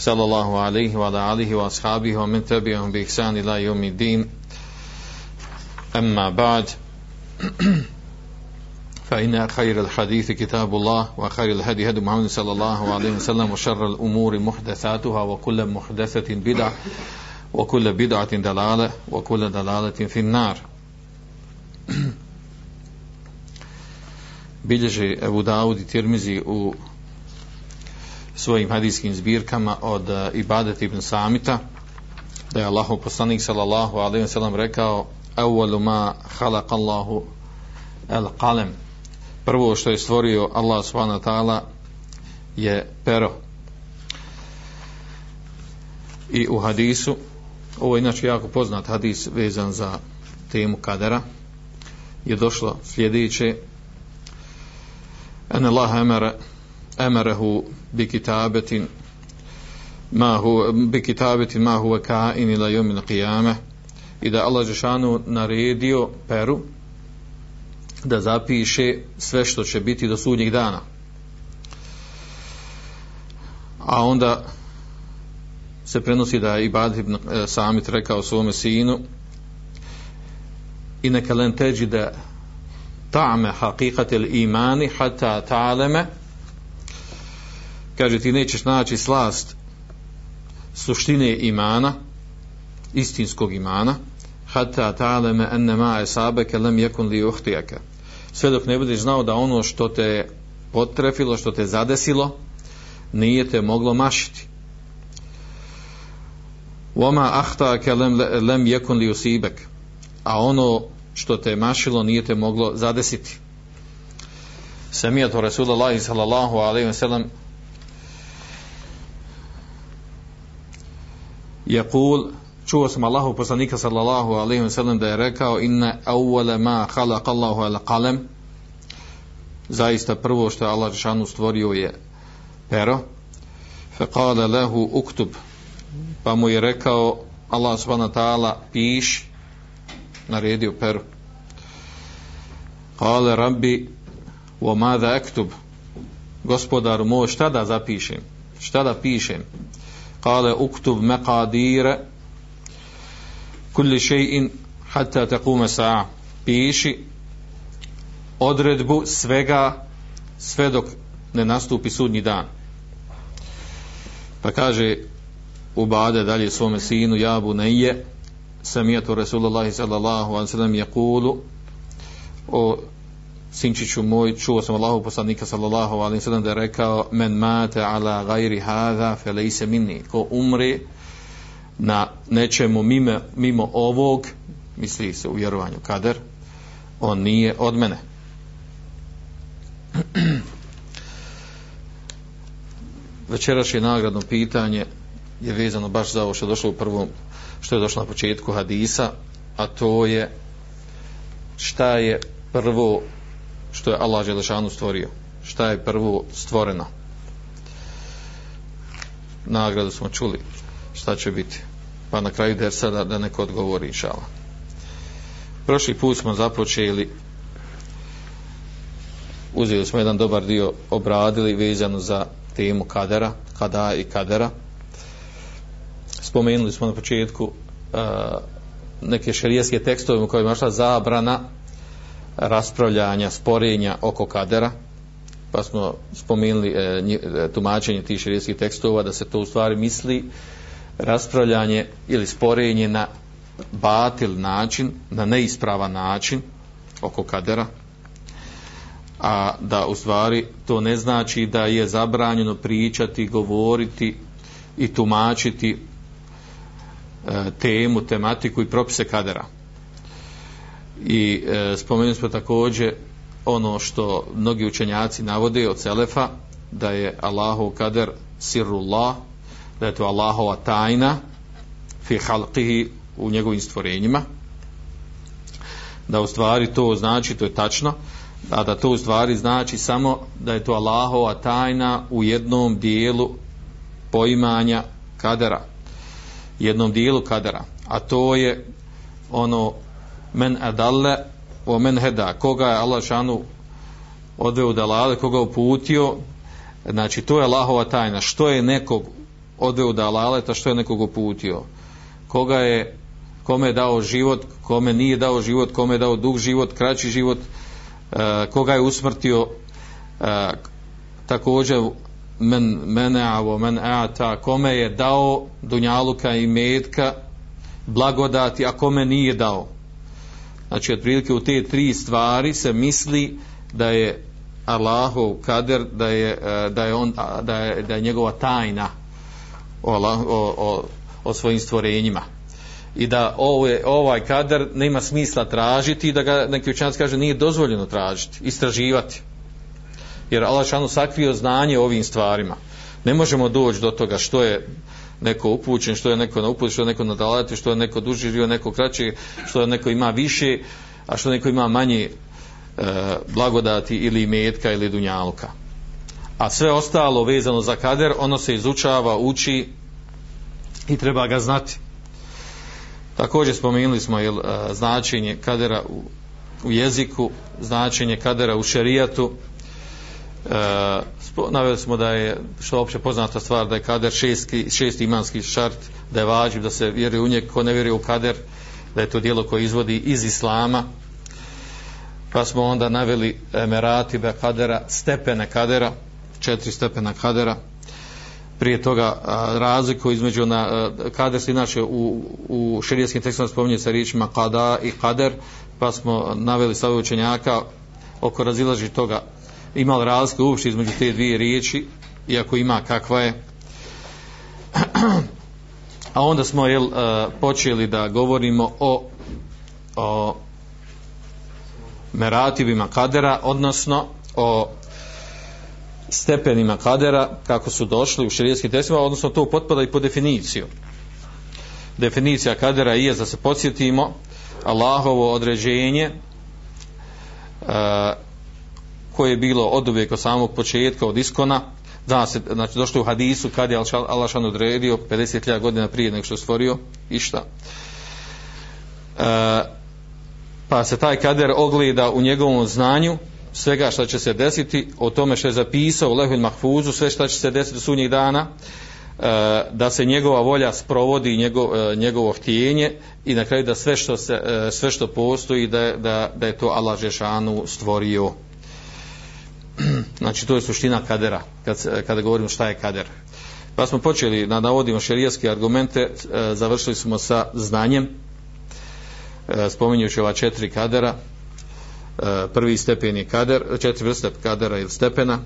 صلى الله عليه وعلى آله وأصحابه ومن تبعهم بإحسان إلى يوم الدين. أما بعد فإن خير الحديث كتاب الله وخير الهدي هدي محمد صلى الله عليه وسلم وشر الأمور محدثاتها وكل محدثة بدعة وكل بدعة دلالة وكل دلالة في النار. bilježe Ebu Dawud i svojim hadijskim zbirkama od e, Ibadet ibn Samita da je Allahu poslanik sallallahu alaihi wa sallam rekao awwalu ma khalaqa Allahu al-qalam. Prvo što je stvorio Allah subhanahu wa ta'ala je pero. I u hadisu ovo je inače jako poznat hadis vezan za temu kadera je došlo sljedeće. En Allah emere emerehu bi kitabetin ma hu bi kitabetin ma huwa ka'in ila yawm al-qiyamah i da Allah Žešanu naredio peru da zapiše sve što će biti do sudnjeg dana. A onda se prenosi da je Ibad ibn eh, Samit rekao svome sinu i neka len teđi da ta'me haqiqat il imani hata ta'leme kaže ti nećeš naći slast suštine imana istinskog imana hatta ta'leme enne ma esabeke lem jekun li uhtijake sve dok ne budeš znao da ono što te potrefilo, što te zadesilo nije te moglo mašiti Wama ahtaka lam lam yakun li yusibak. A ono što te mašilo nije te moglo zadesiti. Samijatu Rasulullah sallallahu alaihi wa sallam jekul čuo sam Allahu poslanika sallallahu alaihi wa sallam da je rekao inna awwala ma khalaq Allahu al qalam zaista prvo što je Allah Žešanu stvorio je pero. Fe kale lehu uktub. Pa mu je rekao Allah subhanahu ta'ala piš naredio peru. Kale rabbi wa mada aktub. Gospodar moj šta da zapišem? Šta da pišem? قال اكتب مقادير كل شيء حتى تقوم ساعة piši odredbu svega sve dok ne nastupi sudnji dan. Pa kaže ubade dalje svome sinu jabu neje samijetu Rasulullah sallallahu alaihi sallam je kulu o sinčiću moj čuo sam Allahu poslanika sallallahu alaihi sallam da je rekao men mate ala gajri hada felejse minni. Ko umri na nečemu mimo, mimo ovog misli se u vjerovanju kader on nije od mene. Večerašnje nagradno pitanje je vezano baš za ovo što je došlo u prvom što je došlo na početku hadisa a to je šta je prvo što je Allah Želešanu stvorio šta je prvo stvoreno. Nagradu smo čuli šta će biti. Pa na kraju der sada da neko odgovori inšala. Prošli put smo započeli uzeli smo jedan dobar dio obradili vezano za temu kadera kada i kadera. Spomenuli smo na početku uh, neke šerijeske tekstove u kojima je zabrana raspravljanja, sporenja oko kadera pa smo spomenuli e, e, tumačenje tih širijskih tekstova da se to u stvari misli raspravljanje ili sporenje na batil način, na neispravan način oko kadera a da u stvari to ne znači da je zabranjeno pričati, govoriti i tumačiti e, temu, tematiku i propise kadera. I e, spomenuli smo također ono što mnogi učenjaci navode od Selefa, da je Allahu kader sirullah, da je to Allahova tajna fi halqihi u njegovim stvorenjima. Da u stvari to znači to je tačno a da to u stvari znači samo da je to Allahova tajna u jednom dijelu poimanja kadera. Jednom dijelu kadera. A to je ono men adalle o men heda. Koga je Allah šanu odveo dalale koga uputio znači to je Allahova tajna. Što je nekog odveo dalale to što je nekog uputio. Koga je kome je dao život kome nije dao život kome je dao dug život kraći život e, koga je usmrtio e, također men mene avo men ata kome je dao dunjaluka i metka blagodati a kome nije dao znači otprilike u te tri stvari se misli da je Allahov kader da je, eh, da je, on, da je, da je njegova tajna o, Allah, o, o, o svojim stvorenjima. I da ovaj, ovaj kader nema smisla tražiti i da ga neki učenjac kaže nije dozvoljeno tražiti, istraživati. Jer Allah šanu sakrio znanje o ovim stvarima. Ne možemo doći do toga što je neko upućen, što je neko na uput, što je neko na dalati, što je neko duži živio, neko kraći, što je neko ima više, a što neko ima manje e, blagodati ili metka ili dunjalka. A sve ostalo vezano za kader, ono se izučava, uči i treba ga znati. Također spomenuli smo jel, e, značenje kadera u, u jeziku, značenje kadera u šerijatu, e, naveli smo da je što je opće poznata stvar da je kader šesti, šesti imanski šart da je vađiv da se vjeruje u njeg ko ne vjeruje u kader da je to dijelo koje izvodi iz islama. Pa smo onda naveli emeratibe kadera stepene kadera četiri stepena kadera. Prije toga razliku između na kader se inače u, u širijskim tekstima spominje sa riječima kada i kader pa smo naveli sa učenjaka oko razilaži toga imali razlike uopšte između te dvije riječi iako ima kakva je. A onda smo jel, e, počeli da govorimo o, o merativima kadera odnosno o stepenima kadera kako su došli u širijskim testima odnosno to potpada i po definiciju. Definicija kadera je da se podsjetimo Allahovo određenje e, tako koje je bilo od uvijek od samog početka, od iskona, da se, znači došlo u hadisu kad je Allah šan odredio 50.000 godina prije nego što stvorio išta. E, pa se taj kader ogleda u njegovom znanju svega što će se desiti, o tome što je zapisao u Lehul Mahfuzu, sve što će se desiti u sunnjih dana, e, da se njegova volja sprovodi njegov, e, njegovo htijenje i na kraju da sve što, se, e, sve što postoji da, da, da je to Allah Žešanu stvorio znači to je suština kadera kad, kada govorimo šta je kader. Pa smo počeli da navodimo šerijaske argumente e, završili smo sa znanjem e, spominjući ova četiri kadera. E, prvi stepen je kader četiri vrste kadera ili stepena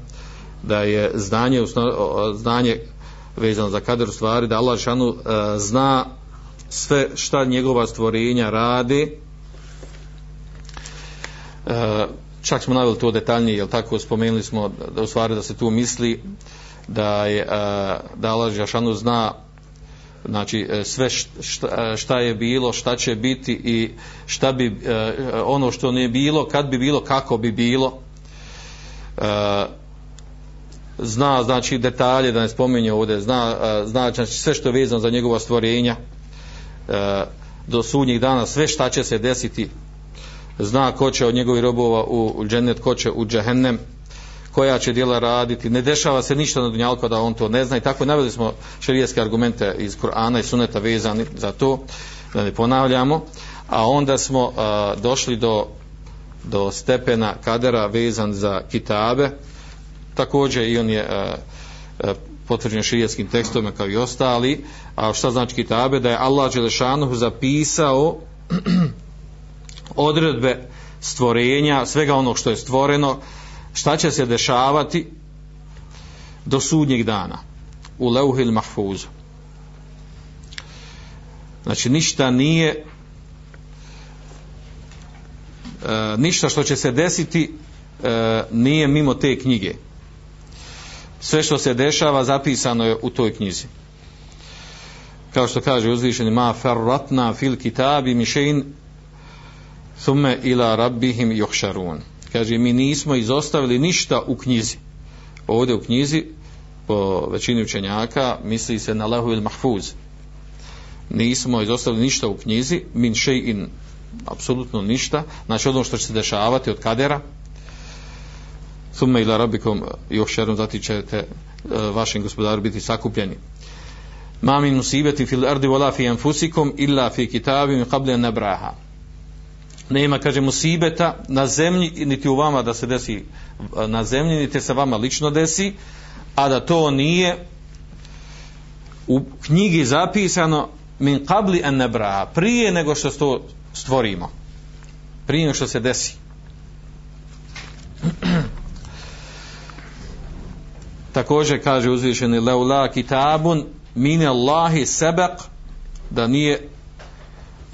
da je znanje znanje vezano za kader u stvari da Allah šanu e, zna sve šta njegova stvorenja radi e, čak smo naveli to detaljnije, jel tako? Spomenuli smo da u stvari da se tu misli da je e, da Allah Žešanu zna znači e, sve šta, e, šta je bilo, šta će biti i šta bi ono što ne bilo, kad bi bilo, kako bi bilo. Zna znači detalje da ne spominje ovdje zna, zna znači sve što je vezano za njegova stvorenja do sudnjih dana sve šta će se desiti zna ko će od njegovih robova u džennet, ko će u džehennem, koja će djela raditi, ne dešava se ništa na dunjalku da on to ne zna. I tako naveli smo šerijeske argumente iz Kur'ana i suneta vezani za to, da ne ponavljamo, a onda smo a, došli do, do stepena kadera vezan za kitabe, također i on je a, a, potvrđen širijetskim tekstovima kao i ostali, a šta znači kitabe? Da je Allah Đelešanuhu zapisao odredbe stvorenja, svega onog što je stvoreno, šta će se dešavati do sudnjeg dana u Leuhil Mahfuzu. Znači, ništa nije e, ništa što će se desiti e, nije mimo te knjige. Sve što se dešava zapisano je u toj knjizi. kao što kaže uzvišeni ma ferratna fil kitabi mišein thumme ila rabbihim yuhsharun. Kaže mi nismo izostavili ništa u knjizi. Ovdje u knjizi po većini učenjaka misli se na lehu il mahfuz. Nismo izostavili ništa u knjizi min še'in apsolutno ništa. Znači ono što će se dešavati od kadera. Thumme ila rabbikum yuhsharun zati ćete e, vašim gospodaru biti sakupljeni. Ma min musibeti fil ardi wala fi anfusikum illa fi kitabin qabla an nabraha nema kaže musibeta na zemlji niti u vama da se desi na zemlji niti se vama lično desi a da to nije u knjigi zapisano min qabli an nabra prije nego što to stvorimo prije nego što se desi. Također kaže uzvišeni leula kitabun min Allahi sebek da nije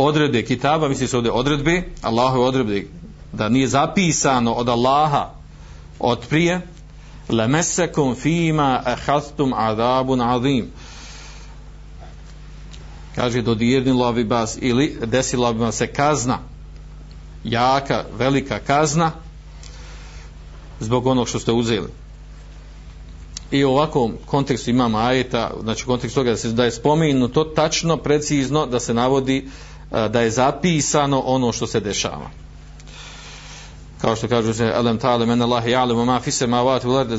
odredbe kitaba, misli se ovdje odredbe, Allahu odredbe da nije zapisano od Allaha od prije lemesekum fima ehastum adabun azim. Kaže dodirnilo bi vas ili desila bi se kazna jaka, velika kazna zbog onog što ste uzeli. I u ovakvom kontekstu imamo ajeta, znači kontekst toga da, se, da je spomenuto tačno, precizno, da se navodi da je zapisano ono što se dešava. Kao što kažu se, elem ta'ale men Allah ja'lemu ma fi samawati wal ardi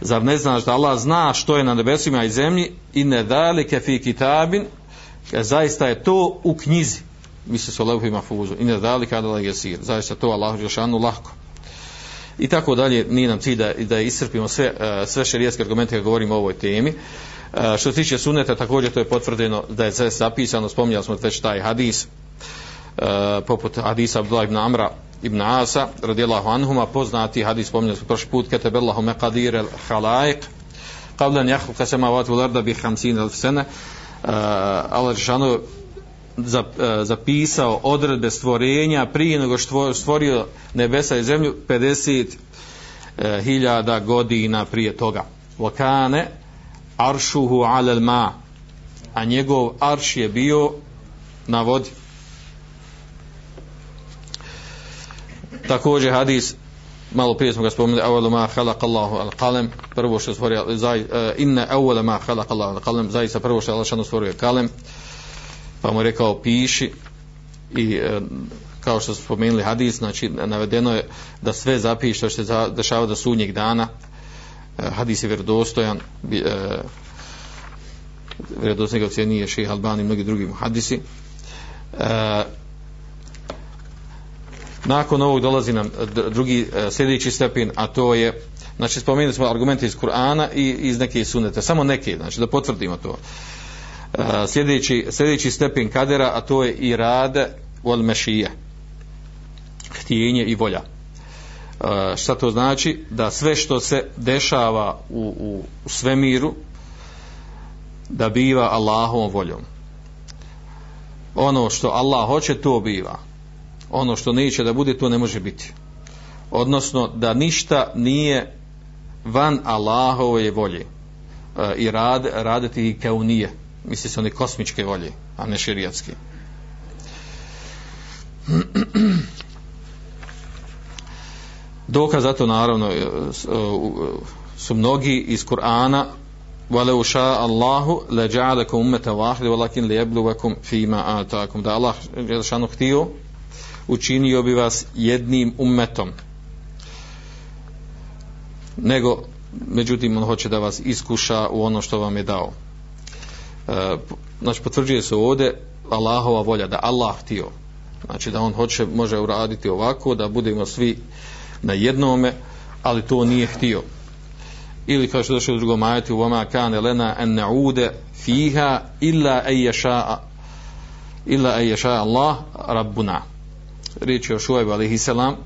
zar ne znaš da Allah zna što je na nebesima i zemlji? I ne dalike fi kitabin e, zaista je to u knjizi. Misli se o levhi mafuzu. I ne dalike adala jesir zaista to Allah je lahko. I tako dalje nije nam cilj da, da iscrpimo sve, sve šerijske argumente kad govorimo o ovoj temi. uh, E, što se tiče suneta također to je potvrdeno da je sve zapisano spominjali smo već taj hadis e, poput hadisa Abdullah ibn Amra ibn Asa radijallahu anhuma poznati hadis spominjali smo prošli put ketebellahu meqadir el halaik qavlan jahluka sema vatu larda bi hamsin al sene. E, Allah Žešanu zapisao odredbe stvorenja prije nego što stvorio nebesa i zemlju 50 hiljada godina prije toga. Vakane aršuhu alel ma a njegov arš je bio na vodi. Također hadis malo prije smo ga spomenuli avalu ma halak Allahu al-qalam prvo što stvorio zaj, uh, inna avalu ma khalaqa Allahu al-qalam zaista prvo što je Allah stvorio kalem pa mu rekao piši i e, kao što smo spomenuli hadis znači navedeno je da sve zapiše što se dešava do sudnjeg dana. Eh, hadis je vjerodostojan e, eh, vjerodostojan ga ocjenije šeha Albani i mnogi drugi hadisi e, eh, nakon ovog dolazi nam drugi sljedeći stepen a to je znači spomenuli smo argumente iz Kur'ana i iz neke sunete samo neke znači da potvrdimo to sljedeći, sljedeći stepen kadera, a to je i rade vol mešije. htijenje i volja. Uh, šta to znači? Da sve što se dešava u, u, u svemiru, da biva Allahovom voljom. Ono što Allah hoće, to biva. Ono što neće da bude, to ne može biti. Odnosno, da ništa nije van Allahove volje. e, I rad, raditi i kao nije misli se one kosmičke volje, a ne širijatske. Dokaz za to naravno e, e, su mnogi iz Kur'ana وَلَوْ شَاءَ اللَّهُ لَجَعَلَكُمْ أُمَّةً وَاحِدَ وَلَكِنْ لِيَبْلُوَكُمْ فِي مَا آتَاكُمْ da Allah Jelšanu htio učinio bi vas jednim ummetom nego međutim on hoće da vas iskuša u ono što vam je dao E, znači potvrđuje se ovdje Allahova volja da Allah htio znači da on hoće može uraditi ovako da budemo svi na jednome ali to nije htio. Ili kao što došlo u drugom ajeti u vama kane lena en naude fiha illa eješa illa eješa Allah rabbuna. Riječ je o Šuajbu alihi selam e,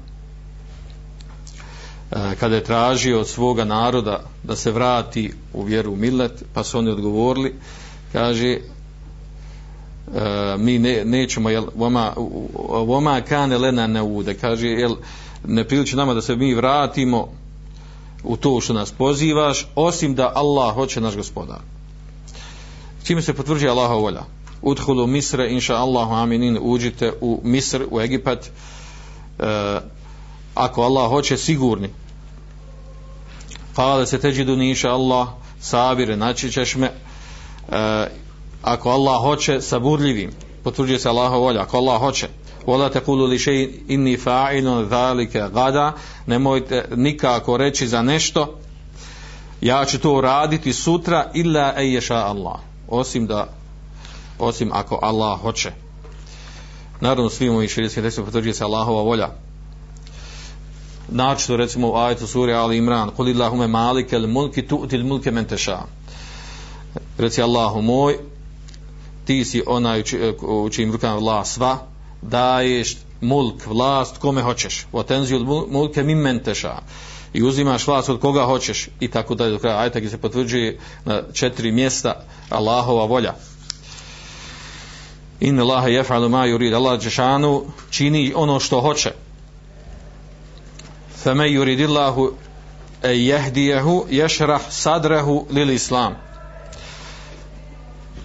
kada je tražio od svoga naroda da se vrati u vjeru millet pa su oni odgovorili kaže e, mi ne, nećemo jel voma, voma kane lena ne ude kaže jel ne priliči nama da se mi vratimo u to što nas pozivaš osim da Allah hoće naš gospodar. Čime se potvrđuje Allaha volja? Udhulu misre inša Allahu aminin uđite u Misr, u Egipat. E, ako Allah hoće sigurni. Kale se teđidu niša Allah sabire, naći ćeš me. E, ako Allah hoće saburljivim potvrđuje se Allaha volja. Ako Allah hoće Wala taqulu li shay inni fa'ilun zalika gada nemojte nikako reći za nešto. Ja ću to uraditi sutra illa ayyasha Allah. Osim da osim ako Allah hoće. Naravno svi moji širijski tekstovi potvrđuje se Allahova volja. Znači to recimo u ajetu suri Ali Imran kul illahume malike mulki tu'ti mulke men teša reci Allahu moj ti si onaj u čijim rukama vlast sva daješ mulk, vlast kome hoćeš. O tenziju mulke min menteša. i uzimaš vlast od koga hoćeš i tako dalje do kraja. Ajta gdje se potvrđuje na četiri mjesta Allahova volja. In Allah yef'alu ma yurid. Allah džeshanu čini ono što hoće. Fa yurid yuridillahu e an yahdiyahu yashrah sadrahu lil islam.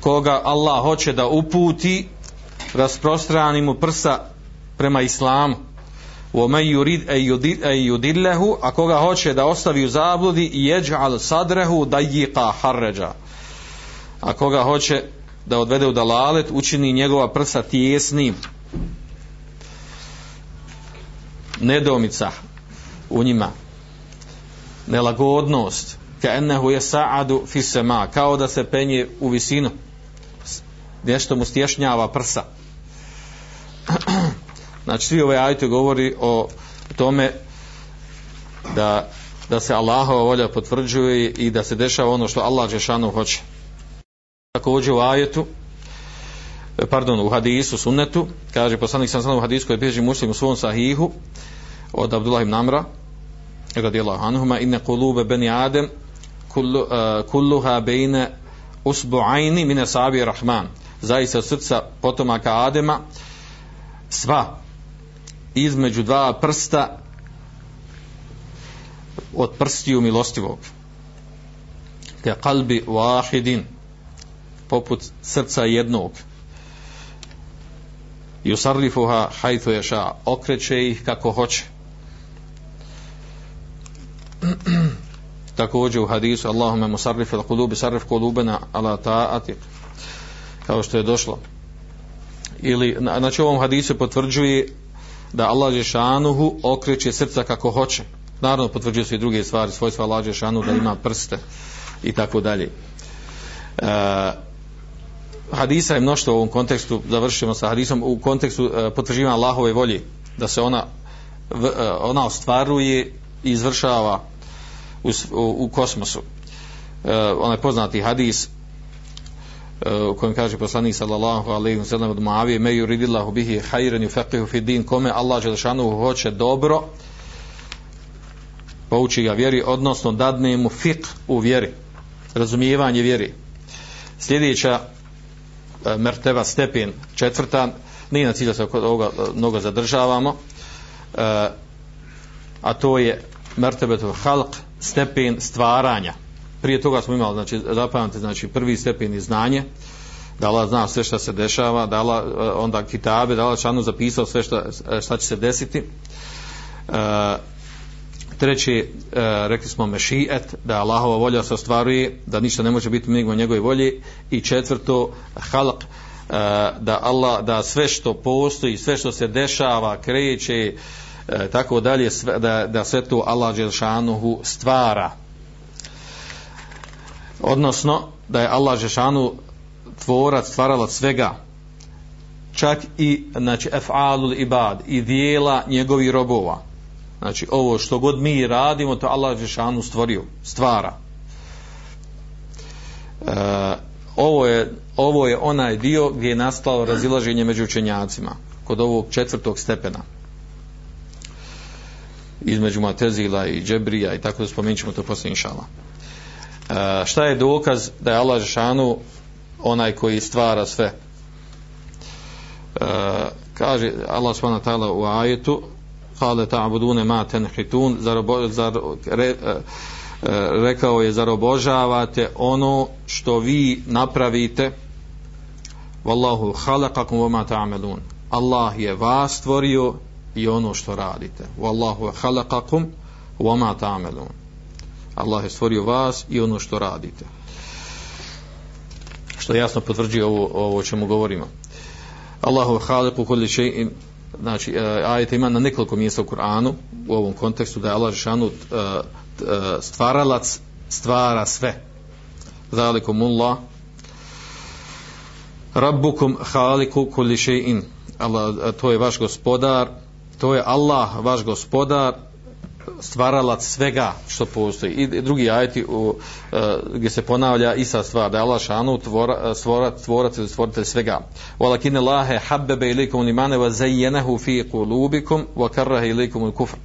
Koga Allah hoće da uputi rasprostranimo prsa prema islamu wa man yurid an yudillahu a koga hoće da ostavi u zabludi yaj'al sadrahu dayiqa harraja a koga hoće da odvede u dalalet, učini njegova prsa tijesnim. Nedomica u njima. Nelagodnost. Ka ennehu je sa'adu fisema. Kao da se penje u visinu. Nešto mu stješnjava prsa znači, svi ovaj ove ajte govori o tome da, da se Allahova volja potvrđuje i da se dešava ono što Allah Žešanu hoće. Također u ajetu pardon, u hadisu, sunnetu kaže poslanik sam znam u hadisu koji bježi muslim u svom sahihu od Abdullah ibn Amra radijallahu anhuma inne kulube beni Adem kullu, uh, kulluha bejne usbu'ajni mine sabi rahman. Zaista srca potomaka Adema sva između dva prsta od prstiju milostivog. Te kalbi wahidin poput srca jednog. I usarlifuha hajtu ješa okreće ih kako hoće. Također u hadisu Allahume musarrif il kulubi sarrif kulubena ala ta'atik. Kao što je došlo ili znači ovom hadisu potvrđuje da Allah Žešanuhu okreće srca kako hoće naravno potvrđuje se i druge stvari svojstva Allah Žešanuhu da ima prste i tako dalje e, hadisa je mnoštvo u ovom kontekstu, završimo sa hadisom, u kontekstu uh, potvrđivanja Allahove volje, da se ona, v, uh, ona ostvaruje i izvršava u, u, u kosmosu. Uh, onaj poznati hadis uh, E, u kojem kaže poslanik sallallahu alejhi ve sellem od Muavije me yuridillahu bihi hajren yufaqihu fi din kome Allah dželešanu hoće dobro pouči ga vjeri odnosno dadne mu fiqh u vjeri razumijevanje vjeri. Sljedeća E, merteva stepen četvrta nije na cilju se kod ovoga e, mnogo zadržavamo e, a to je mertebetu halq stepen stvaranja prije toga smo imali znači zapamte znači prvi stepen je znanje da Allah zna sve što se dešava da Allah, eh, onda kitabe da Allah šanu zapisao sve što, eh, šta će se desiti. Eh, treći e, rekli smo mešijet da Allahova volja se ostvaruje da ništa ne može biti mimo njegove volje. I četvrto halak e, da Allah da sve što postoji sve što se dešava kreće e, tako dalje sve, da, da sve to Allah Žešanuhu stvara odnosno da je Allah Žešanu tvorac stvaralac svega čak i znači ef'alul ibad i dijela njegovih robova Znači, ovo što god mi radimo, to Allah Žešanu stvorio, stvara. E, ovo, je, ovo je onaj dio gdje je nastalo razilaženje među učenjacima, kod ovog četvrtog stepena. Između Matezila i Džebrija i tako da spomenut ćemo to poslije inšala. E, šta je dokaz da je Allah Žešanu onaj koji stvara sve? E, kaže Allah subhanahu wa ta'ala u ajetu kale ta'budune ma tenhitun zar, zar re, e, rekao je zar obožavate ono što vi napravite? Wallahu khalaqakum wa ma ta'malun. Allah je vas stvorio i ono što radite. Wallahu khalaqakum wa ma ta'malun. Allah je stvorio vas i ono što radite. Što jasno potvrđuje ovo, ovo o čemu govorimo. Allahu khaliqu kulli shay'in znači e, ajet ima na nekoliko mjesta u Kur'anu u ovom kontekstu da je Allah šanu e, e, stvaralac stvara sve. Zalikumullah rabbukum khaliqu kulli shay'in Allah to je vaš gospodar to je Allah vaš gospodar stvaralac svega što postoji. I drugi ajeti u, uh, gdje se ponavlja isa stvar da je Allah šanu tvora, e, tvorac ili stvoritelj svega. Walakine lahe habbebe ilikum limane wa zayyenahu fi kulubikum wa karrahe ilikum il kufr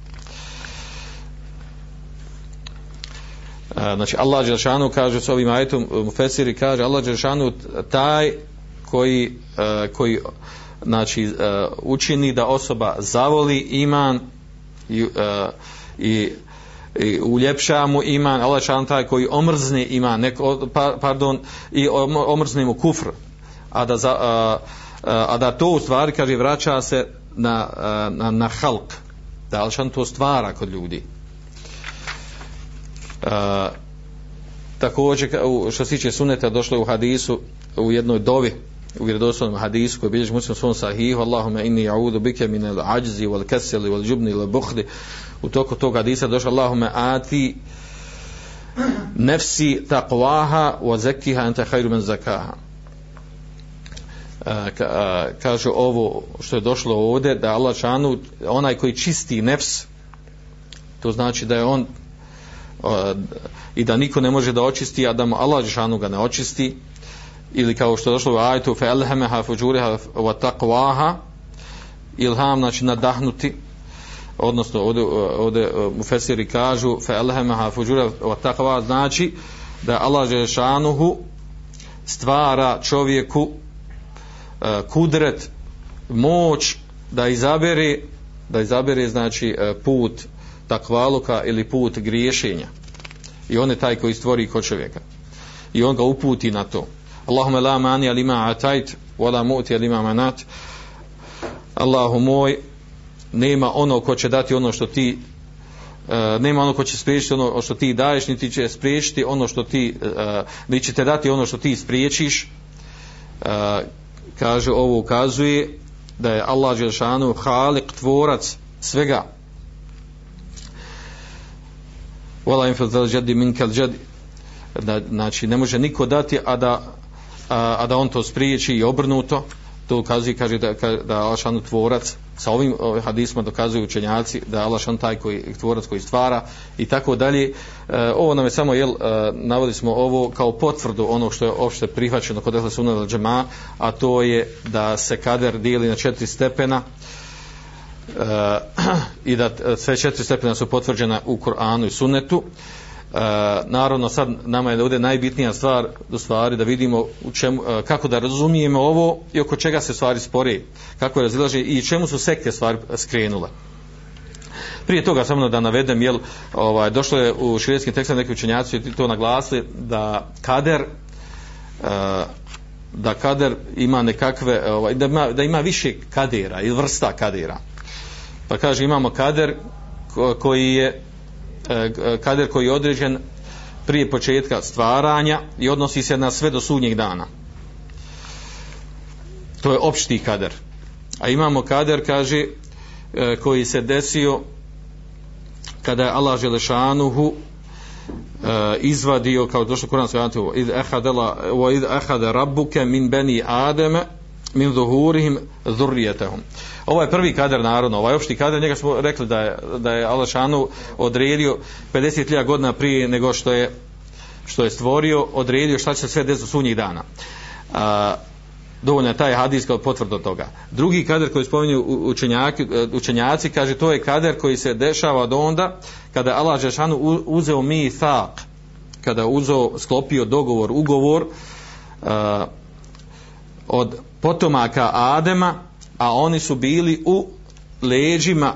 e, znači Allah Đelšanu kaže s ovim ajetom Mufesiri Fesiri kaže Allah Đelšanu taj koji, uh, koji znači uh, učini da osoba zavoli iman i uh, i, i uljepša mu iman, Allah šan taj koji omrzne iman, neko, pa, pardon, i omrzne mu kufr, a da, za, a, a da to u stvari, kaže, vraća se na, na, na halk, da Allah šan to stvara kod ljudi. A, također, što se tiče suneta, došlo je u hadisu, u jednoj dovi, u vjerodostojnom hadisu koji bilježi muslim svom sahihu Allahumma inni a'udhu bika min al-ajzi wal kasali wal jubni wal bukhli u toku toga hadisa došao Allahumma ati nefsi taqwaha wa zekiha anta hajru men zakaha e, e, kaže ovo što je došlo ovdje da Allah šanu onaj koji čisti nefs to znači da je on e, i da niko ne može da očisti a da mu Allah šanu ga ne očisti. Ili kao što je došlo u ajtu fe alhamaha fujuriha wa taqwaha ilham znači nadahnuti odnosno ovdje, ovdje e, mu fesiri kažu fa alhamaha fujura wa takva znači da Allah džešanuhu stvara čovjeku e, kudret moć da izabere da izabere znači e, put takvaluka ili put griješenja. I on je taj koji stvori kod čovjeka. I on ga uputi na to. Allahumma la mani alima atajt wala mu'ti alima manat. Allahu moj nema ono ko će dati ono što ti e, nema ono ko će spriječiti ono što ti daješ niti će spriječiti ono što ti e, niti će te dati ono što ti spriječiš. E, kaže ovo ukazuje da je Allah Đelšanu halik tvorac svega. Wala infazal jadi minkal jadi da, znači ne može niko dati a da a, a da on to spriječi i obrnuto. To ukazuje kaže da da Alšanu tvorac sa ovim hadisima dokazuju učenjaci da Allah taj koji tvorac koji stvara i tako dalje. E, ovo nam je samo jel e, navodi smo ovo kao potvrdu onog što je opšte prihvaćeno kod Ehla Sunna džema a to je da se kader dijeli na četiri stepena e, i da e, sve četiri stepena su potvrđena u Koranu i Sunnetu. Uh, naravno sad nama je ovdje najbitnija stvar do stvari da vidimo u čemu, e, kako da razumijemo ovo i oko čega se stvari spori kako je razilaže i čemu su sekte stvari skrenule. Prije toga samo da navedem jel, ovaj, došlo je u širijetskim tekstima neki učenjaci to naglasili da kader e, da kader ima nekakve ovaj, da, ima, da ima više kadera ili vrsta kadera. Pa kaže imamo kader koji je E, e, kader koji je određen prije početka stvaranja i odnosi se na sve do sudnjeg dana. To je opšti kader. A imamo kader, kaže, e, koji se desio kada je Allah Želešanuhu izvadio, kao došlo kuransko jantu, id ehade rabbuke min beni ademe min zuhurihim zurrijetehum. Ovaj prvi kader narodno, ovaj opšti kader, njega smo rekli da je, da je Alašanu odredio 50.000 godina prije nego što je što je stvorio, odredio šta će se sve desiti sunnjih dana. A, dovoljno je taj hadis kao potvrdo toga. Drugi kader koji spominju učenjaki, učenjaci, kaže to je kader koji se dešava od onda kada Allah Žešanu uzeo mi thak, kada uzeo, sklopio dogovor, ugovor a, od potomaka Adema, a oni su bili u leđima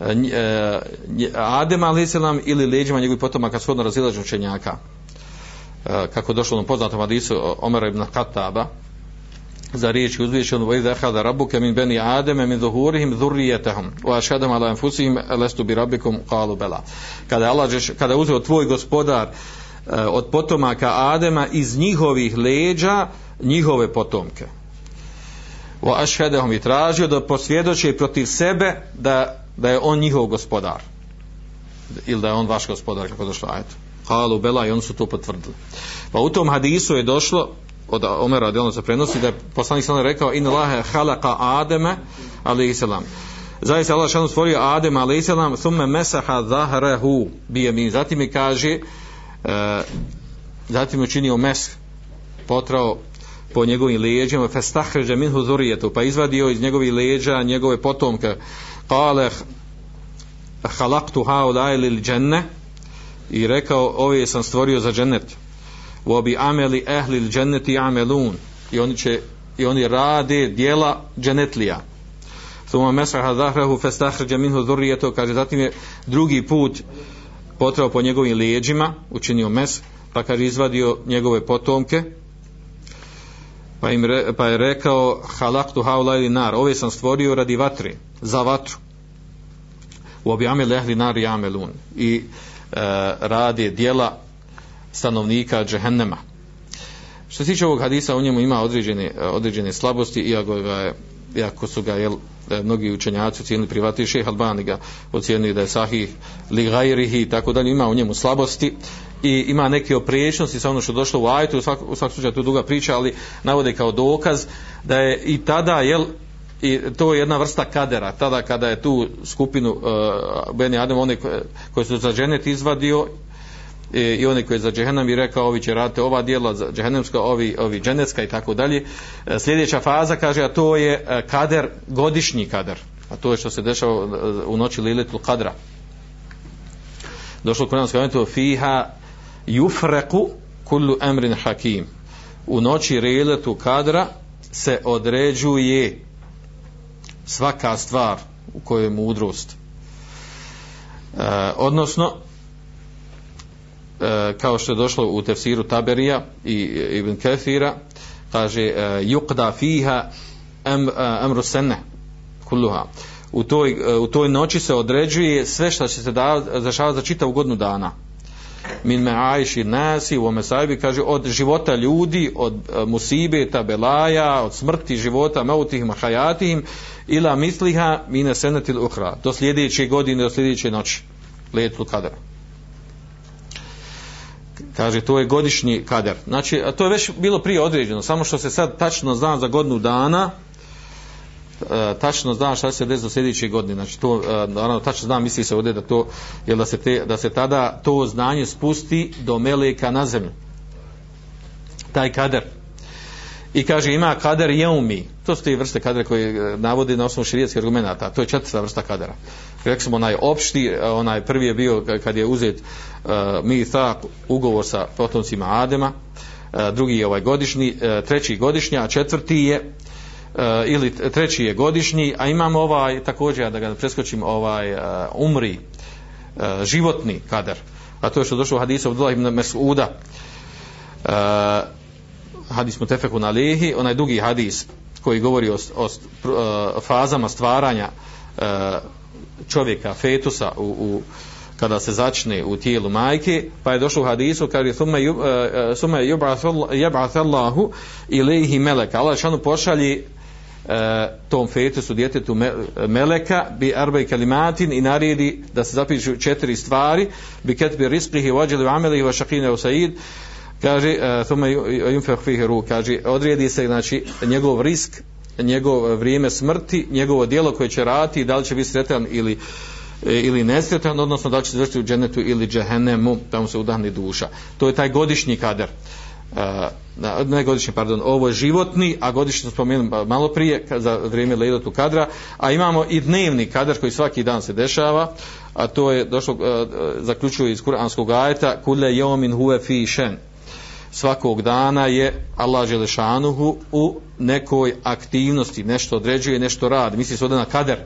e, nj- e, Adem a.s. ili leđima njegovih potomaka shodno razilaženju učenjaka. E, kako došlo u poznatom hadisu Omer ibn Khattaba za riječ uzvišenu wa idha akhadha rabbuka min bani adama min zuhurihim dhurriyyatahum wa ashhadahum ala anfusihim alastu bi rabbikum? Qalu bala kada je Allah kada je uzeo tvoj gospodar e, od potomaka Adema iz njihovih leđa njihove potomke wa ashhadahum i tražio da posvjedoče protiv sebe da, da je on njihov gospodar. Ili da je on vaš gospodar kako došlo ajet qalu bela i oni su to potvrdili. Pa u tom hadisu je došlo od Omera radijalno se prenosi da je poslanik sallallahu rekao in lahe khalaqa adama alejhi salam. Zaista Allah šanu stvorio Adem alejhi salam thumma masaha zahrahu bi yamin zatim mi kaže e, zatim je učinio mes potrao po njegovim leđima fastahraja minhu zurijetu pa izvadio iz njegovih leđa njegove potomke. Qala khalaqtu haulai lil janna i rekao ove sam stvorio za džennet. Wa bi ameli ahli l dženneti amelun i oni će i oni rade dijela dženetlija thumma mesaha zahrahu fastahraja minhu dhurriyyatu kaže zatim je drugi put potrao po njegovim leđima učinio mes pa kaže izvadio njegove potomke pa, im re, pa je rekao halaktu haulajli nar. Ove sam stvorio radi vatre za vatru. U objame lehli nar i amelun. I e, radi dijela stanovnika džehennema. Što se tiče ovog hadisa u njemu ima određene, određene slabosti iako, ga je, iako su ga jel, e, mnogi učenjaci ocijenili privati šeh Albani ga ocijenili da je sahih li gajrihi i tako dalje ima u njemu slabosti i ima neke opriječnosti sa ono što je došlo u ajetu u svakom svak slučaju to je duga priča ali navode kao dokaz da je i tada jel i to je jedna vrsta kadera tada kada je tu skupinu uh, Beni Adem one koje, koje su za dženet izvadio i, i one koji je za džehennem i rekao ovi će raditi ova dijela za džehennemska, ovi, ovi dženecka i tako dalje. E, sljedeća faza kaže, a to je kader, godišnji kader. A to je što se dešava u noći Liletul Kadra. Došlo u Kur'anskom ajetu fiha Jufreku kullu emrin hakim. U noći reletu Kadra se određuje svaka stvar u kojoj je mudrost. E, odnosno, e, kao što je došlo u tefsiru Taberija i Ibn Kathira kaže e, yuqda fiha em, emru sene kulluha u toj, e, u toj noći se određuje sve što će se da, zašavati za čitavu godinu dana min me'ajši nasi u mesajbi kaže od života ljudi od e, musibeta belaja od smrti života mautihim hajatihim ila misliha mine senetil uhra do sljedeće godine do sljedeće noći letu kadara kaže to je godišnji kader znači to je već bilo prije određeno samo što se sad tačno zna za godinu dana E, tačno zna šta se desilo sljedeće godine znači to e, ono naravno tačno zna misli se ovdje da to jel da se te, da se tada to znanje spusti do meleka na zemlju. Taj kader. I kaže ima kader jeumi. To su te vrste kadera koje e, navodi na osnovu širijetskih argumenta to je četvrta vrsta kadera. Rekli smo onaj opšti onaj prvi je bio kad je uzet uh, mi ta ugovor sa potomcima Adema uh, drugi je ovaj godišnji uh, treći godišnji a četvrti je uh, Eh, ili treći je godišnji a imamo ovaj također da ga preskočim ovaj eh, umri eh, životni kader a to je što došlo u hadisu Abdullah ibn Mes'uda hadis mutefekun alihi, onaj dugi hadis koji govori o, o, o fazama stvaranja čovjeka, fetusa u, u, kada se začne u tijelu majke, pa je došlo u hadisu, kaže, sume jeb'ath Allahu ilaihi meleka. Allah šanu pošalji e, tom fetusu, djetetu me, meleka, bi arbej kalimatin i naredi da se zapišu četiri stvari, bi ketbi risprihi vođeli u amelihi, va šakine u said, kaže e, thumma yunfakh fihi ruh kaže odredi se znači njegov risk njegov vrijeme smrti njegovo djelo koje će raditi da li će biti sretan ili e, ili nesretan, odnosno da će se završiti u dženetu ili džehennemu, tamo se udahni duša. To je taj godišnji kader. Uh, ne godišnji, pardon, ovo je životni, a godišnji smo spomenuli malo prije za vrijeme ledotu kadra, a imamo i dnevni kadar koji svaki dan se dešava, a to je došlo, zaključuje iz kuranskog ajeta, kule jomin huve fi shen, svakog dana je Allah Želešanuhu u nekoj aktivnosti, nešto određuje, nešto radi. Misli se ovdje na kader.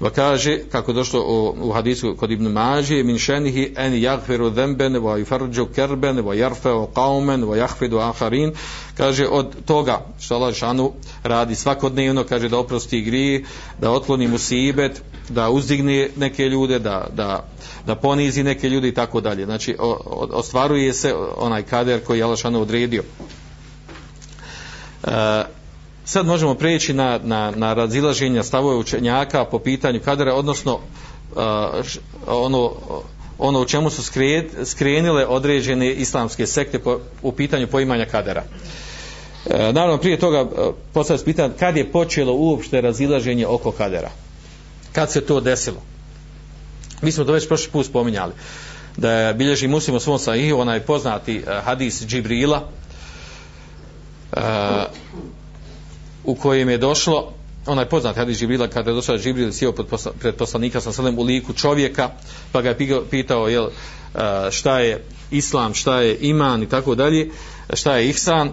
Va kaže, kako došlo u, u hadisu kod Ibn Mađe, min šenihi en jagfiru dhemben, va ifarđu kerben, va jarfeo qaumen, va jahfidu aharin, kaže od toga što Allah Žešanu radi svakodnevno, kaže da oprosti grije, da otkloni musibet, da uzdigne neke ljude, da, da, da ponizi neke ljude i tako dalje. Znači, o, o, ostvaruje se onaj kader koji je Allah Žešanu odredio. E, sad možemo preći na, na, na razilaženja stavove učenjaka po pitanju kadera, odnosno uh, ono, ono u čemu su skrenile određene islamske sekte po, u pitanju poimanja kadera. E, naravno, prije toga uh, postavlja se pitanje kad je počelo uopšte razilaženje oko kadera? Kad se to desilo? Mi smo to već prošli put spominjali. Da je bilježi muslim u svom sahihu, onaj poznati uh, hadis Džibrila, e, u kojem je došlo onaj poznat hadis Žibrila kada je došao Žibril sjeo pred poslanika sa selem u liku čovjeka pa ga je pitao jel, šta je islam, šta je iman i tako dalje šta je ihsan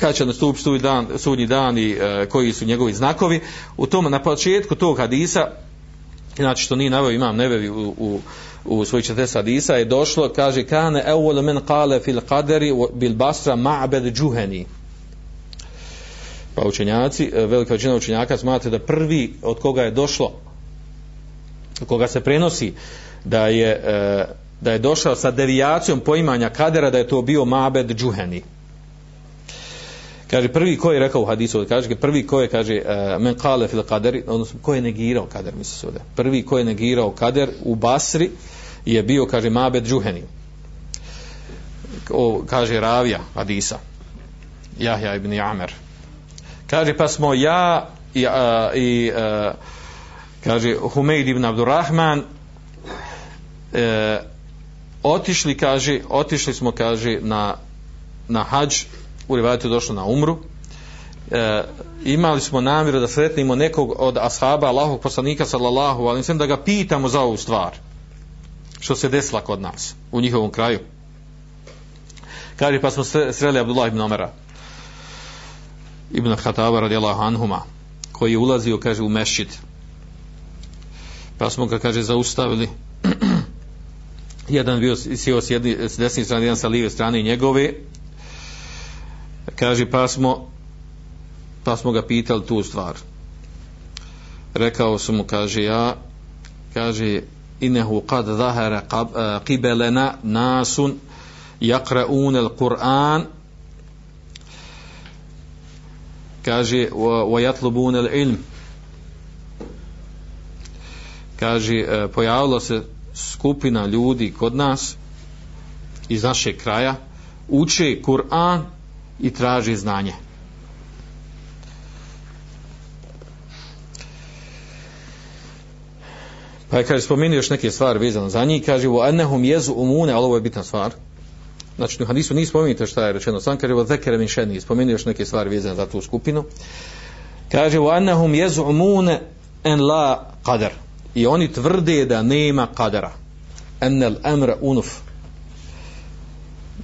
kada će nastupiti sudnji dan, sudnji dan i e, koji su njegovi znakovi? U tom na početku tog hadisa znači što nije naveo imam nevevi u, u, u svojih 40 hadisa je došlo kaže kane evvole men kale fil qaderi bil basra ma'bed džuheni pa učenjaci, e, velika većina učenjaka smatra da prvi od koga je došlo od koga se prenosi da je, e, da je došao sa devijacijom poimanja kadera da je to bio Mabed Džuheni. Kaže prvi ko je rekao u hadisu kaže prvi ko je kaže e, men kale fil kaderi odnosno ko je negirao kader misli se ovdje. Prvi ko je negirao kader u Basri je bio kaže Mabed Džuheni. O, kaže Ravija hadisa. Jahja ibn Jamer kaže pa smo ja i, a, i a, kaže Humeid ibn Abdurrahman e, otišli kaže otišli smo kaže na na hađ u rivajatu došlo na umru. E, imali smo namjeru da sretnimo nekog od ashaba Allahog poslanika sallallahu alaihi sallam da ga pitamo za ovu stvar što se desila kod nas u njihovom kraju. Kaže pa smo sreli Abdullah ibn Omera. Ibn Khataba radijallahu anhuma koji je ulazio kaže u mešćid. Pa smo ga kaže zaustavili. Jedan bio sjeo s, jedni, s desne strane jedan sa lijeve strane njegove. Kaže pa smo pa smo ga pitali tu stvar. Rekao sam mu kaže ja kaže innehu kad zahara eh, qibelena nasun jakraun al-Qur'an kaže wa yatlubun ilm kaže e, pojavilo se skupina ljudi kod nas iz našeg kraja uče Kur'an i traže znanje. Pa je kaže spomenuo još neke stvari vezano za njih. Kaže wa annahum yaz'umuna ali ovo je bitna stvar znači u hadisu nije spomenuto šta je rečeno. Sam kaže zekere min šeni spomenuo još neke stvari vezane za tu skupinu. Kaže u annahum jezumun en la qadar. I oni tvrde da nema qadara. Enel emra unuf.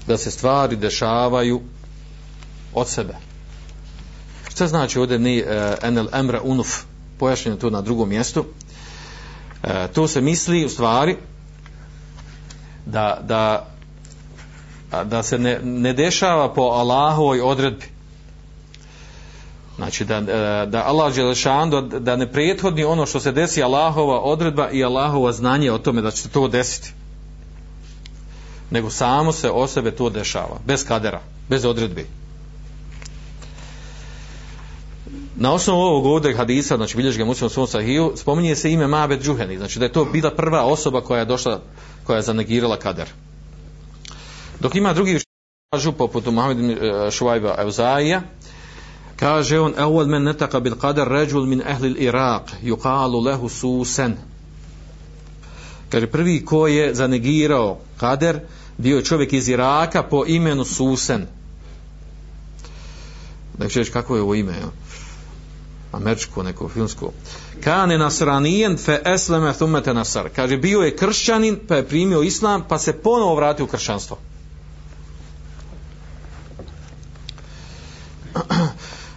Da se stvari dešavaju od sebe. Šta znači ovdje ni uh, eh, enel emra unuf pojašnjeno to na drugom mjestu. E, to se misli u stvari da, da da se ne, ne dešava po Allahovoj odredbi. Znači da, e, da Allah Đelešan da, da ne prethodni ono što se desi Allahova odredba i Allahova znanje o tome da će se to desiti. Nego samo se o sebe to dešava. Bez kadera. Bez odredbi. Na osnovu ovog ovdje hadisa, znači bilješ ga svom sahiju, spominje se ime Mabed Džuheni. Znači da je to bila prva osoba koja je došla, koja je zanegirala kader. Dok ima drugi kažu poput Muhammed e, Šuajba Evzaija, kaže on, evvel men netaka bil qadar ređul min ehli Irak, yuqalu lehu susen. Kaže, prvi ko je zanegirao kader, bio je čovjek iz Iraka po imenu Susen. Da ćeš kako je ovo ime, ja? američko, neko filmsko. Kane nasranijen fe esleme thumete nasar. Kaže, bio je kršćanin, pa je primio islam, pa se ponovo vratio u kršćanstvo.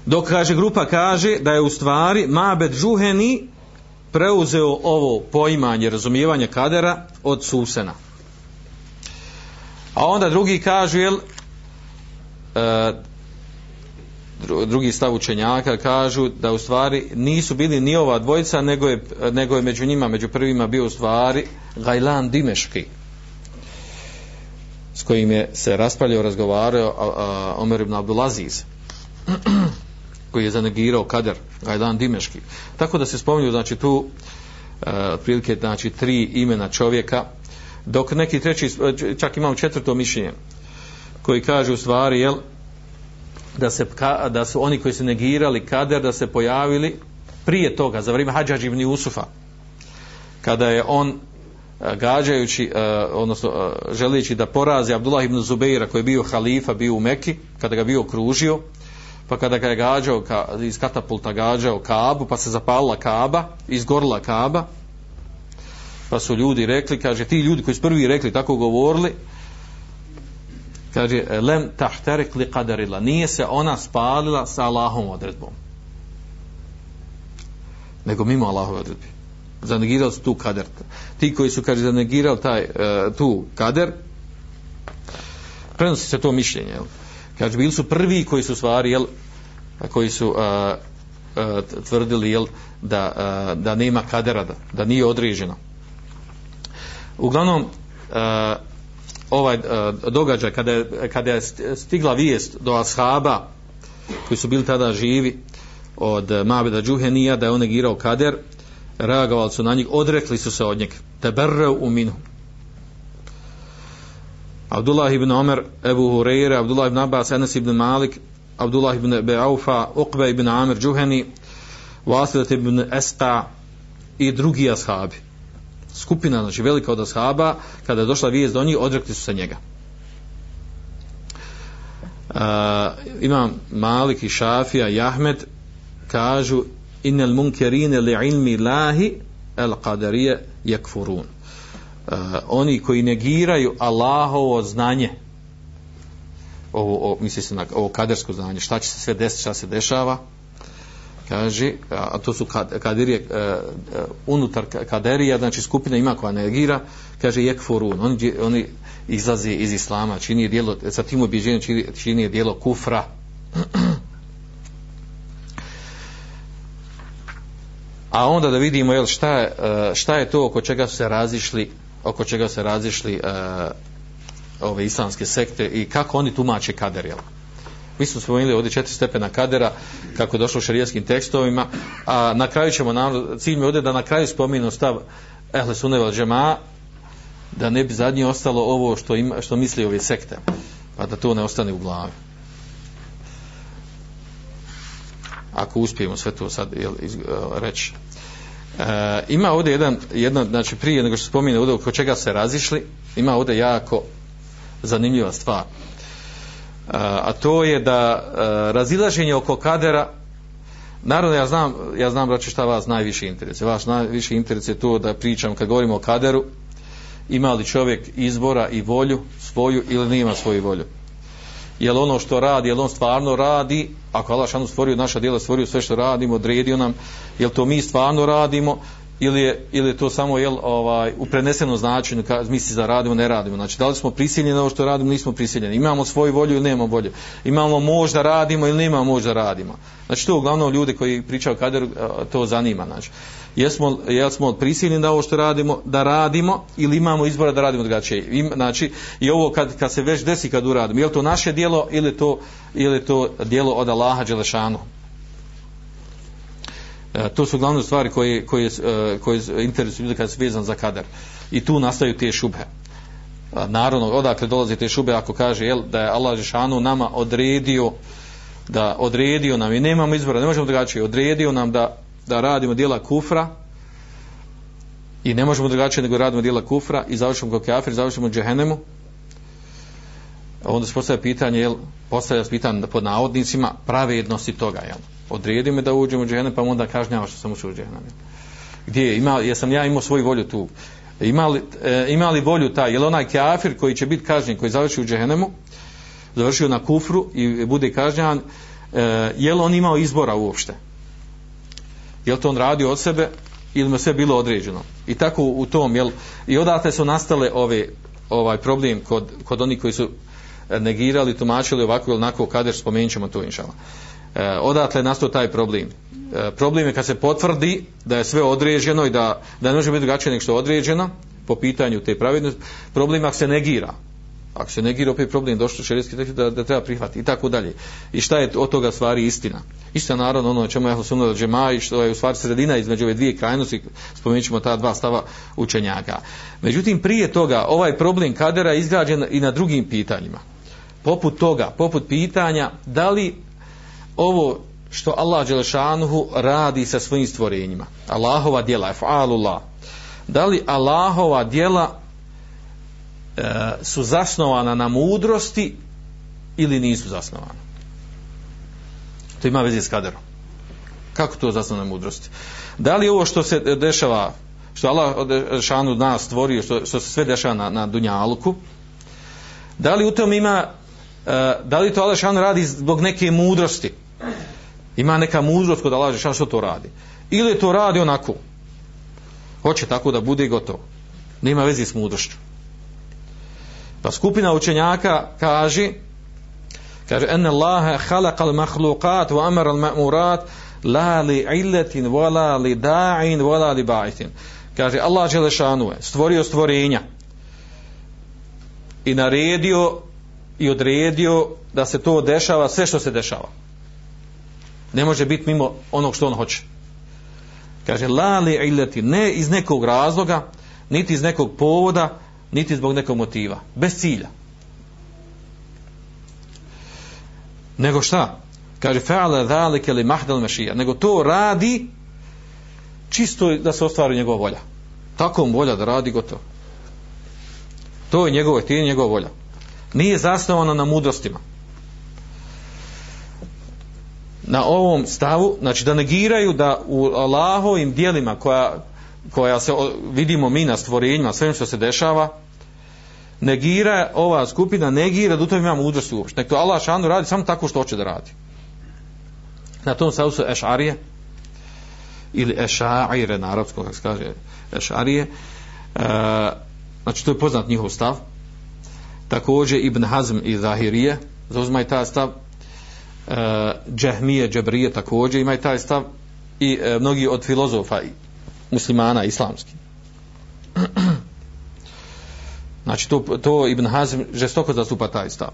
Dok kaže grupa kaže da je u stvari Mabed Žuheni preuzeo ovo poimanje, razumijevanje kadera od Susena. A onda drugi kažu, jel, e, drugi stav učenjaka kažu da u stvari nisu bili ni ova dvojica, nego je, nego je među njima, među prvima bio u stvari Gajlan Dimeški s kojim je se raspravljao, razgovarao a, a, Omer ibn Abdulaziz koji je zanegirao kader Ajdan Dimeški. Tako da se spominju, znači tu e, prilike, znači tri imena čovjeka, dok neki treći, e, čak imamo četvrto mišljenje, koji kaže u stvari, jel, da, se, da su oni koji su negirali kader, da se pojavili prije toga, za vrijeme Hadžađ ibn Usufa, kada je on e, gađajući, e, odnosno želeći da porazi Abdullah ibn Zubeira koji je bio halifa, bio u Meki, kada ga bio okružio, pa kada ga je gađao ka, iz katapulta gađao Kabu, pa se zapalila Kaba, izgorila Kaba, pa su ljudi rekli, kaže, ti ljudi koji su prvi rekli, tako govorili, kaže, lem tahtarik li kadarila, nije se ona spalila sa Allahom odredbom, nego mimo Allahove odredbi. Zanegirali su tu kader. Ti koji su, kaže, zanegirali taj, uh, tu kader, prenosi se to mišljenje, jel? Kaže bili su prvi koji su stvari jel koji su a, a, tvrdili jel da, a, da nema kadera da, da nije određeno. Uglavnom a, ovaj a, događaj kada je, kada je stigla vijest do ashaba koji su bili tada živi od Mabeda Džuhenija da je on negirao kader reagovali su na njih odrekli su se od njega teberreu u minhu. Abdullah ibn Omer, Ebu Hureyre, Abdullah ibn Abbas, Enes ibn Malik, Abdullah ibn Beaufa, Uqbe ibn Amir Džuheni, Vasilat ibn Esqa i drugi ashabi. Skupina, znači velika od ashaba, kada je došla vijest do njih, odrekli su se njega. Uh, imam Malik i Šafija i Ahmed kažu inel munkerine li ilmi lahi el qadarije jekfurun Eh, oni koji negiraju Allahovo znanje. Ovo, o, misli se na ovo kadersko znanje. Šta će se sve desiti, šta se dešava? Kaže, a to su kad, kaderije, uh, eh, eh, unutar kaderija znači skupina ima koja negira kaže jekfurun, oni, oni izlazi iz islama, čini dijelo sa tim objeđenjem čini, čini dijelo kufra. A onda da vidimo jel, šta, je, šta je to oko čega su se razišli oko čega se razišli e, ove islamske sekte i kako oni tumače kader, jel? Mi smo spomenuli ovdje četiri stepena kadera, kako je došlo u šarijetskim tekstovima, a na kraju ćemo, nam, cilj mi ovdje da na kraju spominu stav Ehle Suneval Džema, da ne bi zadnje ostalo ovo što, ima, što misli ove sekte, pa da to ne ostane u glavi. Ako uspijemo sve to sad jel, iz, e, reći. E, ima ovdje jedan, jedna, znači prije nego što spomine ovdje oko čega se razišli, ima ovdje jako zanimljiva stvar. E, a to je da e, razilaženje oko kadera, naravno ja znam, ja znam da šta vas najviše interese. Vaš najviše interes je to da pričam kad govorimo o kaderu, ima li čovjek izbora i volju svoju ili nema svoju volju jel ono što radi, jel on stvarno radi, ako Allah šanu stvorio naša djela, stvorio sve što radimo, odredio nam, jel to mi stvarno radimo, ili je, ili je to samo jel, ovaj, u prenesenom značenju, kad misli da radimo, ne radimo. Znači, da li smo prisiljeni na ovo što radimo, nismo prisiljeni. Imamo svoju volju ili nemamo volju. Imamo možda radimo ili nemamo možda radimo. Znači, to uglavnom ljudi koji pričaju kaderu, to zanima. Znači, jesmo, jesmo prisiljeni da ovo što radimo, da radimo ili imamo izbora da radimo drugačije. Znači, i ovo kad, kad se već desi kad uradimo, je li to naše dijelo ili to, ili to dijelo od Allaha Đelešanu? E, to su glavne stvari koje, koje, e, koje interesuju ljudi kad se vezan za kader. I tu nastaju te šube. E, naravno, odakle dolaze te šube ako kaže jel, da je Allah Žešanu nama odredio da odredio nam i nemamo izbora, ne možemo drugačije, odredio nam da, da radimo dijela kufra i ne možemo drugačije nego radimo dijela kufra i završimo kao kafir, završimo džehennemu onda se postavlja pitanje jel, postavlja se pitanje pod navodnicima pravednosti toga jel odredi me da uđem u džehennem, pa onda kažnjava što sam ušao u džehennem. Gdje je? Ima, jesam ja imao svoju volju tu? Ima li, e, ima li volju taj? jel onaj kafir koji će biti kažnjen, koji završi u džehennemu, završio na kufru i bude kažnjan, e, jel on imao izbora uopšte? Jel to on radio od sebe ili mu sve bilo određeno. I tako u tom, jel, i odatle su nastale ove, ovaj problem kod, kod onih koji su e, negirali, tumačili ovako ili onako kader, spomenut ćemo to inšala. E, odatle je nastao taj problem. E, problem je kad se potvrdi da je sve određeno i da, da ne može biti drugačije nego što je određeno po pitanju te pravednosti, problem ako se negira. Ako se negira opet problem došlo šerijski tekst da, da treba prihvatiti i tako dalje. I šta je od toga stvari istina? Istina naravno ono čemu je sam da džema i što je u stvari sredina između ove dvije krajnosti, spomenut ćemo ta dva stava učenjaka. Međutim, prije toga, ovaj problem kadera je izgrađen i na drugim pitanjima. Poput toga, poput pitanja, da li ovo što Allah Đelešanuhu radi sa svojim stvorenjima, Allahova djela, fa'alullah, da li Allahova djela E, su zasnovana na mudrosti ili nisu zasnovana. To ima veze s kaderom. Kako to zasnovana na mudrosti? Da li ovo što se dešava, što Allah šanu nas stvorio, što, što se sve dešava na, na Dunjaluku, da li u tom ima, e, da li to Allah šanu radi zbog neke mudrosti? Ima neka mudrost kod Allah šanu što to radi? Ili to radi onako? Hoće tako da bude gotovo. Nema veze s mudrošću. Pa skupina učenjaka kaže kaže en Allah khalaqal al-makhluqat wa amara al-ma'murat la li illatin wala li da'in wala li ba'itin. Kaže Allah dželle je stvorio stvorenja i naredio i odredio da se to dešava sve što se dešava. Ne može biti mimo onog što on hoće. Kaže la li illati ne iz nekog razloga niti iz nekog povoda niti zbog nekog motiva, bez cilja. Nego šta? Kaže fa'ala dhalike li mahdal mešija. nego to radi čisto da se ostvari njegova volja. Tako mu volja da radi gotovo. To je njegova htjenje, njegova volja. Nije zasnovano na mudrostima. Na ovom stavu, znači da negiraju da u Allahovim dijelima koja, koja se vidimo mi na stvorenjima, sve što se dešava, negira ova skupina, negira da u tome ima mudrosti uopšte. Nek to Allah šanu radi samo tako što hoće da radi. Na tom stavu su ešarije, ili ešaire na arabskom, kako se kaže ešarije, e, znači to je poznat njihov stav. Također Ibn Hazm i Zahirije, zauzmaj taj stav, e, Džehmije, Džebrije također imaju taj stav i e, mnogi od filozofa muslimana islamski. Znači to, to Ibn Hazm žestoko zastupa taj stav.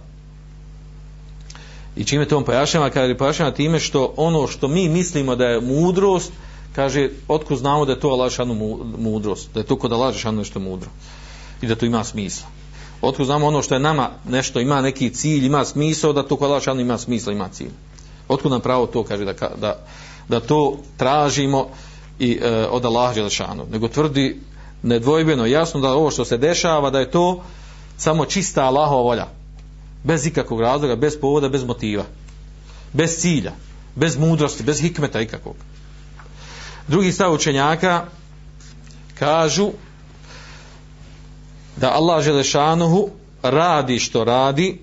I čime to on pojašnjava? Kada pojašnjava time što ono što mi mislimo da je mudrost, kaže, otko znamo da je to Allahšanu mudrost, da je to kod Allahšanu nešto mudro i da to ima smisla. Otko znamo ono što je nama nešto ima neki cilj, ima smisao, da to kod Allahšanu ima smisla, ima cilj. Otko nam pravo to kaže da, da, da to tražimo i e, od Allahšanu. Nego tvrdi nedvojbeno jasno da ovo što se dešava da je to samo čista Allahova volja. Bez ikakvog razloga, bez povoda, bez motiva. Bez cilja bez mudrosti, bez hikmeta ikakvog. Drugi stav učenjaka kažu da Allah Želešanuhu radi što radi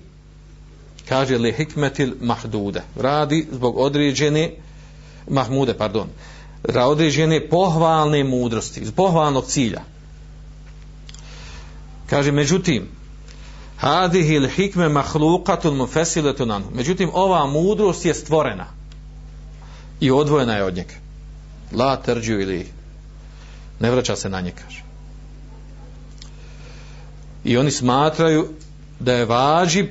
kaže li hikmetil mahdude. Radi zbog određene mahmude, pardon određene pohvalne mudrosti, iz pohvalnog cilja. Kaže, međutim, hadihi il hikme mahlukatun mufesiletun anhu. Međutim, ova mudrost je stvorena i odvojena je od njega. La terđu ili ne vraća se na nje, kaže. I oni smatraju da je važib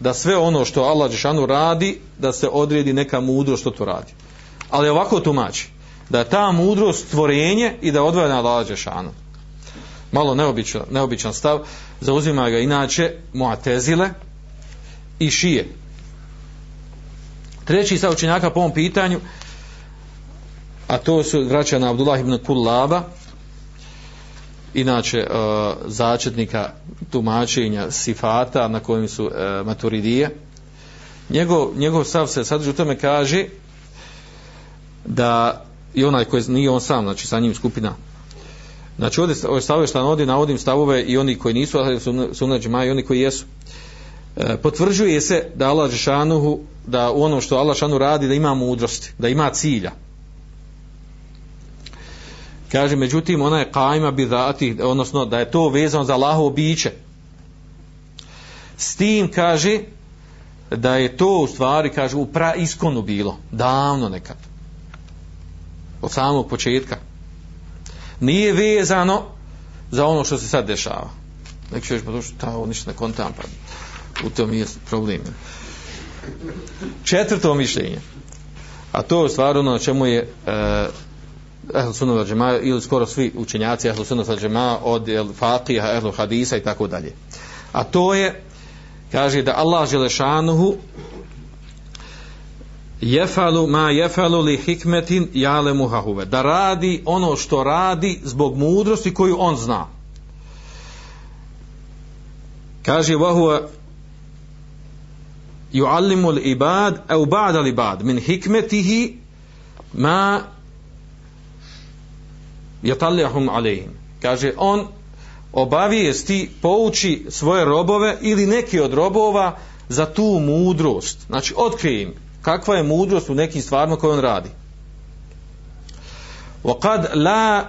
da sve ono što Allah Žešanu radi, da se odredi neka mudrost što to radi. Ali ovako tumači da je ta mudrost stvorenje i da odvaja na Allah Đešanu. Malo neobičan, neobičan stav, zauzima ga inače Muatezile i Šije. Treći stav učenjaka po ovom pitanju, a to su vraća na Abdullah ibn Kullaba, inače e, začetnika tumačenja sifata na kojim su e, maturidije. Njegov, njegov stav se sadrži u tome kaže da i onaj koji nije on sam, znači sa njim skupina. Znači ovdje ove stavove što navodim, navodim stavove i oni koji nisu, ali su sunađi maj, i oni koji jesu. E, potvrđuje se da Allah Žešanuhu, da u onom što Allah Žešanu radi, da ima mudrosti, da ima cilja. kaže međutim ona je kajma bi dati odnosno da je to vezano za Allahovo biće s tim kaže da je to u stvari kaže u praiskonu bilo davno nekad od samog početka. Nije vezano za ono što se sad dešava. Neki ćeš pa to što ta ništa ne kontam pa u tom je problem. Četvrto mišljenje a to je stvar ono na čemu je uh, Ehl Sunnova al ili skoro svi učenjaci Ehl Sunnova al od el, Fatiha, Ehl Hadisa i tako dalje. A to je kaže da Allah Želešanuhu jefalu ma jefalu li hikmetin jale muhahuve. da radi ono što radi zbog mudrosti koju on zna. Kaže vahuva yuallimu al-ibad aw ba'da al-ibad. Min hikmetihi ma yatallahum alayhim. Kaže on obavijesti pouči svoje robove ili neki od robova za tu mudrost. Znači otkrije im kakva je mudrost u nekim stvarima koje on radi wa kad la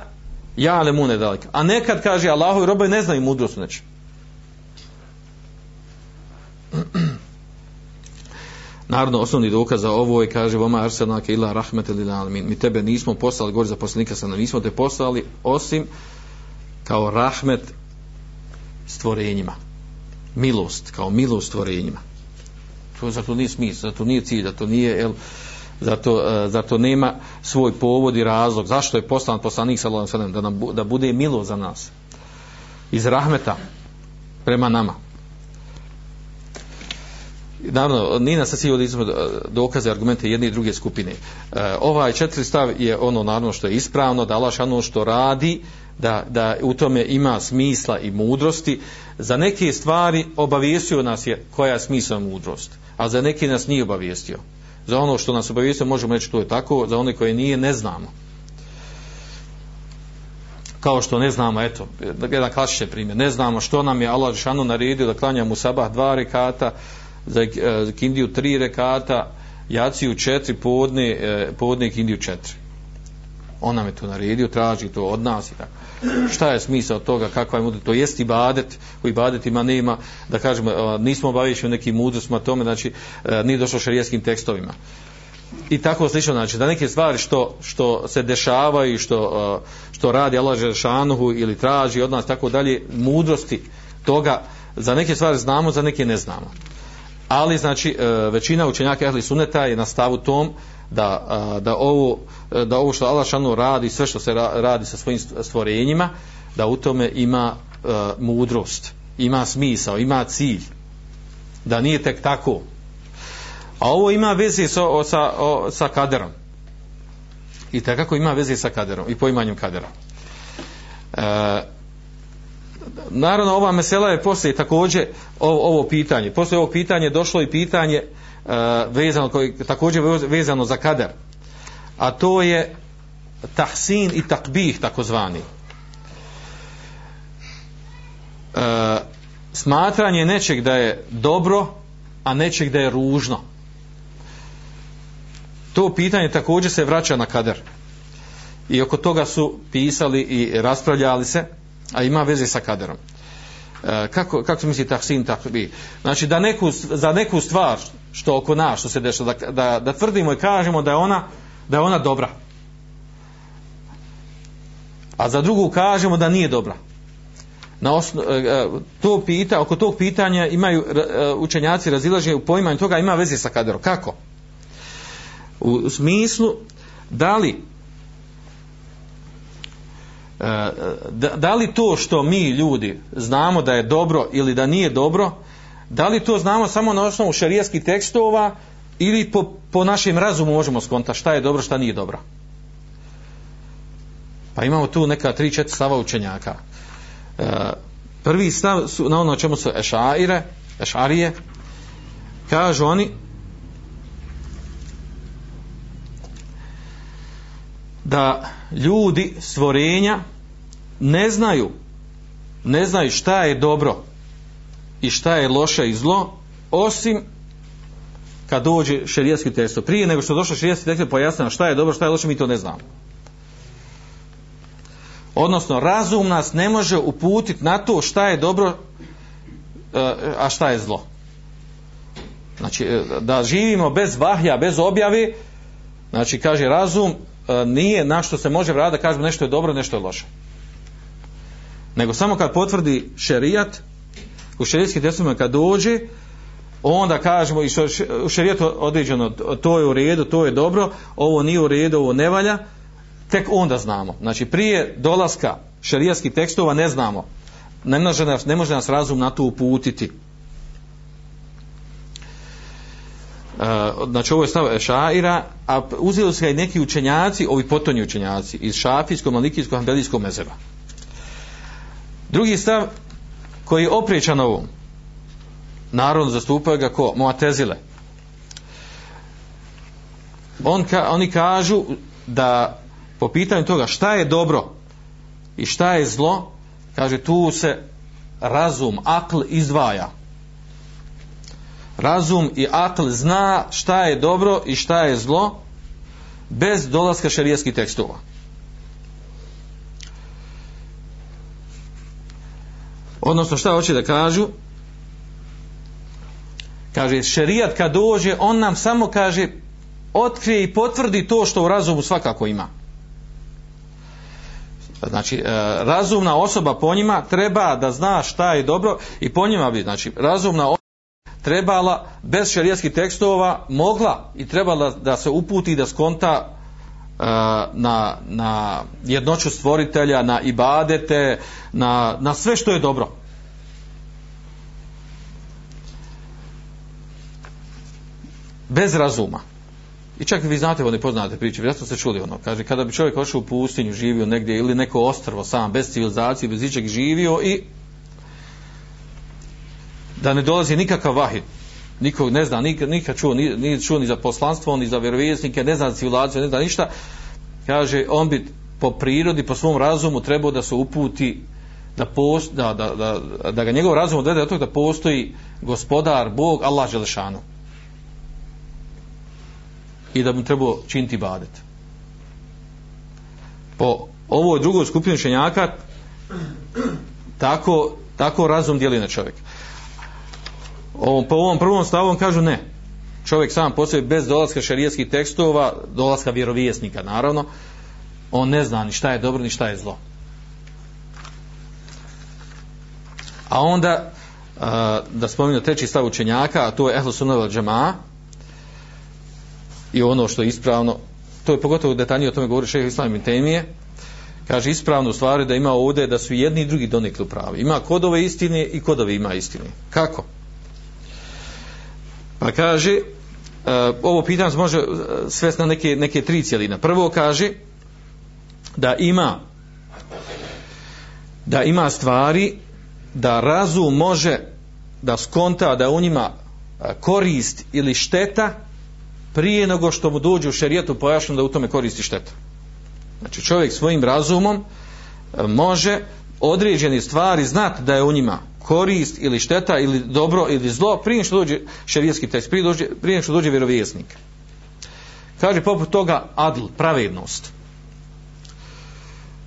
ya'lamuna dalik a nekad kaže Allahu robovi ne znaju mudrost znači Naravno, osnovni dokaz za ovo je, kaže, vama arsenake ila rahmete lil alamin. Mi tebe nismo poslali, gori za poslanika sa nismo te poslali, osim kao rahmet stvorenjima. Milost, kao milost stvorenjima. To zato nije smisla, zato nije cilj, zato nije, el, zato, uh, e, zato nema svoj povod i razlog. Zašto je poslan poslanik sa da, nam, da bude milo za nas? Iz rahmeta prema nama naravno Nina nas svi ovdje dokaze argumente jedne i druge skupine e, ovaj četiri stav je ono naravno što je ispravno da Allah ono što radi da, da u tome ima smisla i mudrosti za neke stvari obavijestio nas je koja je smisla mudrost a za neke nas nije obavijestio. Za ono što nas obavijestio možemo reći to je tako. Za one koje nije ne znamo. Kao što ne znamo, eto, jedan klasični primjer, ne znamo što nam je Allah Žešanu naredio da klanjamo u sabah dva rekata, eh, za, kindiju tri rekata, jaciju četiri, podne, eh, podne kindiju četiri. On nam je to naredio, traži to od nas i tako. Šta je smisao toga, kakva je mudrost? To jest ibadet, u ibadetima nema, da kažemo, e, nismo obavišeni nekim mudrostima tome, znači, nije došlo šarijeskim tekstovima. I tako slično, znači, da neke stvari što, što se dešavaju, što, što radi Allah Želšanuhu ili traži od nas, tako dalje, mudrosti toga, za neke stvari znamo, za neke ne znamo ali znači e, većina učenjaka ehli suneta je na stavu tom da, da, ovo, da ovo što Allah šanu radi sve što se radi sa svojim stvorenjima da u tome ima mudrost ima smisao, ima cilj. Da nije tek tako. A ovo ima veze sa, sa, sa kaderom. I tako ima veze sa kaderom i poimanjem kadera. E, naravno ova mesela je poslije također ovo, ovo pitanje. Poslije ovo pitanje došlo i pitanje e, E, vezano koji također vezano za kader a to je tahsin i takbih takozvani. E, smatranje nečeg da je dobro a nečeg da je ružno. To pitanje također se vraća na kader. I oko toga su pisali i raspravljali se a ima veze sa kaderom. E, kako, kako se misli tahsin tako bi? Znači da neku, za neku stvar što oko nas, što se dešava, da, da, da tvrdimo i kažemo da je ona, da je ona dobra. A za drugu kažemo da nije dobra. Na osno, e, e, to pita, oko tog pitanja imaju e, učenjaci razilaženje u poimanju toga ima veze sa kaderom. Kako? U smislu da li E, e, da, da li to što mi ljudi znamo da je dobro ili da nije dobro, da li to znamo samo na osnovu šarijaskih tekstova ili po, po našem razumu možemo skonta šta je dobro, šta nije dobro. Pa imamo tu neka tri, četiri stava učenjaka. E, prvi stav su na ono čemu su ešaire, ešarije, kažu oni, da ljudi stvorenja ne znaju ne znaju šta je dobro i šta je loše i zlo osim kad dođe šerijski tekst. Prije nego što došao šerijski tekst pojasnjeno šta je dobro šta je loše mi to ne znamo. Odnosno razum nas ne može uputiti na to šta je dobro e, a šta je zlo. Znači e, da živimo bez vahja bez objave znači kaže razum E, nije na što se može vratiti da kažemo nešto je dobro nešto je loše. Nego samo kad potvrdi šerijat u šerijskim testovima kad dođe onda kažemo i u šerijetu određeno to je u redu, to je dobro ovo nije u redu, ovo ne valja tek onda znamo. Znači prije dolaska šerijatskih tekstova ne znamo. Ne može nas, ne može nas razum na to uputiti Uh, Eh, znači ovo je stav Šaira, a uzeli su ga i neki učenjaci, ovi potonji učenjaci, iz šafijskog, malikijskog, hanbelijskog mezeba. Drugi stav koji je opriječan ovom, naravno zastupaju ga ko Moatezile. On ka, oni kažu da po pitanju toga šta je dobro i šta je zlo, kaže tu se razum, akl izdvaja. Razum i akl zna šta je dobro i šta je zlo bez dolaska šarijeskih tekstova. Odnosno šta hoće da kažu? Kaže, šerijat kad dođe, on nam samo kaže, otkrije i potvrdi to što u razumu svakako ima. Znači, e, razumna osoba po njima treba da zna šta je dobro i po njima bi, znači, razumna osoba trebala bez šerijatskih tekstova mogla i trebala da se uputi da skonta e, na, na jednoću stvoritelja, na ibadete, na, na sve što je dobro. Bez razuma. I čak vi znate, oni poznate priče, vjerojatno ste čuli ono, kaže, kada bi čovjek ošao u pustinju, živio negdje, ili neko ostrvo sam, bez civilizacije, bez ičeg živio i da ne dolazi nikakav vahid, nikog ne zna, nikad, nikad čuo, ni, ni čuo ni za poslanstvo, ni za vjerovjesnike, ne zna za ne zna ništa, kaže, on bi po prirodi, po svom razumu trebao da se uputi da, post, da, da, da, da ga njegov razum odvede do toga da postoji gospodar, Bog, Allah Želešanu. I da mu trebao činiti badet. Po ovoj drugoj skupini učenjaka tako, tako razum dijeli na čovjeka. Ovom, po ovom prvom stavom kažu ne. Čovjek sam po sebi bez dolaska šarijetskih tekstova, dolaska vjerovjesnika naravno, on ne zna ni šta je dobro ni šta je zlo. A onda da spomenu treći stav učenjaka, a to je Ehlu Sunnah džema'a, i ono što je ispravno to je pogotovo detaljnije o tome govori šeha Islam i Temije kaže ispravno u stvari da ima ovdje da su jedni i drugi donikli u pravi ima kodove istine i kodove ima istine kako? Pa kaže uh, ovo pitanje se može e, svesti na neke, neke tri cijeline prvo kaže da ima da ima stvari da razum može da skonta da u njima e, korist ili šteta prije nego što mu dođe u šerijetu pojašnjeno da u tome koristi šteta. Znači čovjek svojim razumom može određene stvari znati da je u njima korist ili šteta ili dobro ili zlo prije što dođe šerijetski tekst, prije, dođe, prije što dođe vjerovjesnik. Kaže poput toga adl, pravednost.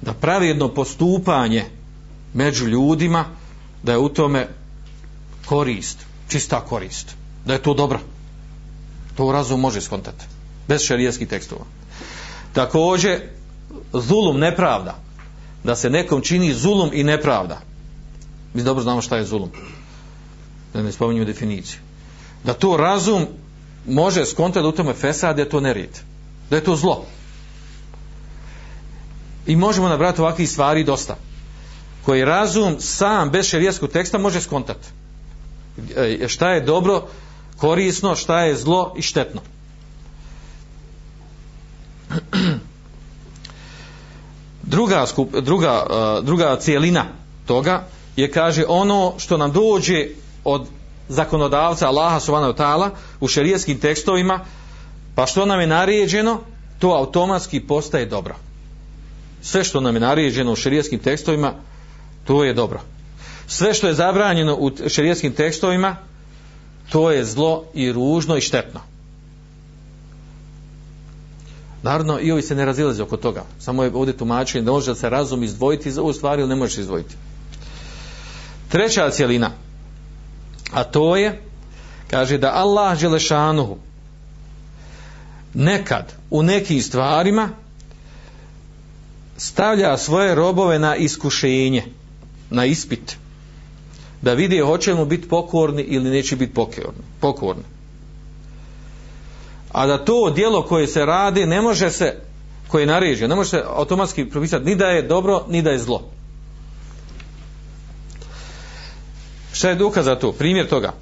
Da pravedno postupanje među ljudima da je u tome korist, čista korist. Da je to dobro to razum može skontati bez šerijskih tekstova također zulum nepravda da se nekom čini zulum i nepravda mi dobro znamo šta je zulum. Da ne spominjemo definiciju. Da to razum može skontati u tome fesad da je to nerijed da je to zlo. I možemo nabrati ovakvih stvari dosta koji razum sam bez šarijeskog teksta može skontati e, e, šta je dobro korisno, šta je zlo i štetno. Druga, skup, druga, e, druga cijelina toga je, kaže, ono što nam dođe od zakonodavca Allaha subhanahu ta'ala u šerijskim tekstovima, pa što nam je naređeno, to automatski postaje dobro. Sve što nam je naređeno u šerijskim tekstovima, to je dobro. Sve što je zabranjeno u šerijskim tekstovima, to je zlo i ružno i štetno. Naravno, i ovi se ne razilaze oko toga. Samo je ovdje tumačenje da može da se razum izdvojiti iz ovu stvari ili ne možeš izdvojiti. Treća cijelina, a to je, kaže da Allah Želešanuhu nekad u nekim stvarima stavlja svoje robove na iskušenje, na ispit, da vidi hoće mu biti pokorni ili neće biti pokorni. pokorni. A da to djelo koje se radi ne može se, koje je naređeno, ne može se automatski propisati ni da je dobro, ni da je zlo. Šta je dokaz za to? Primjer toga.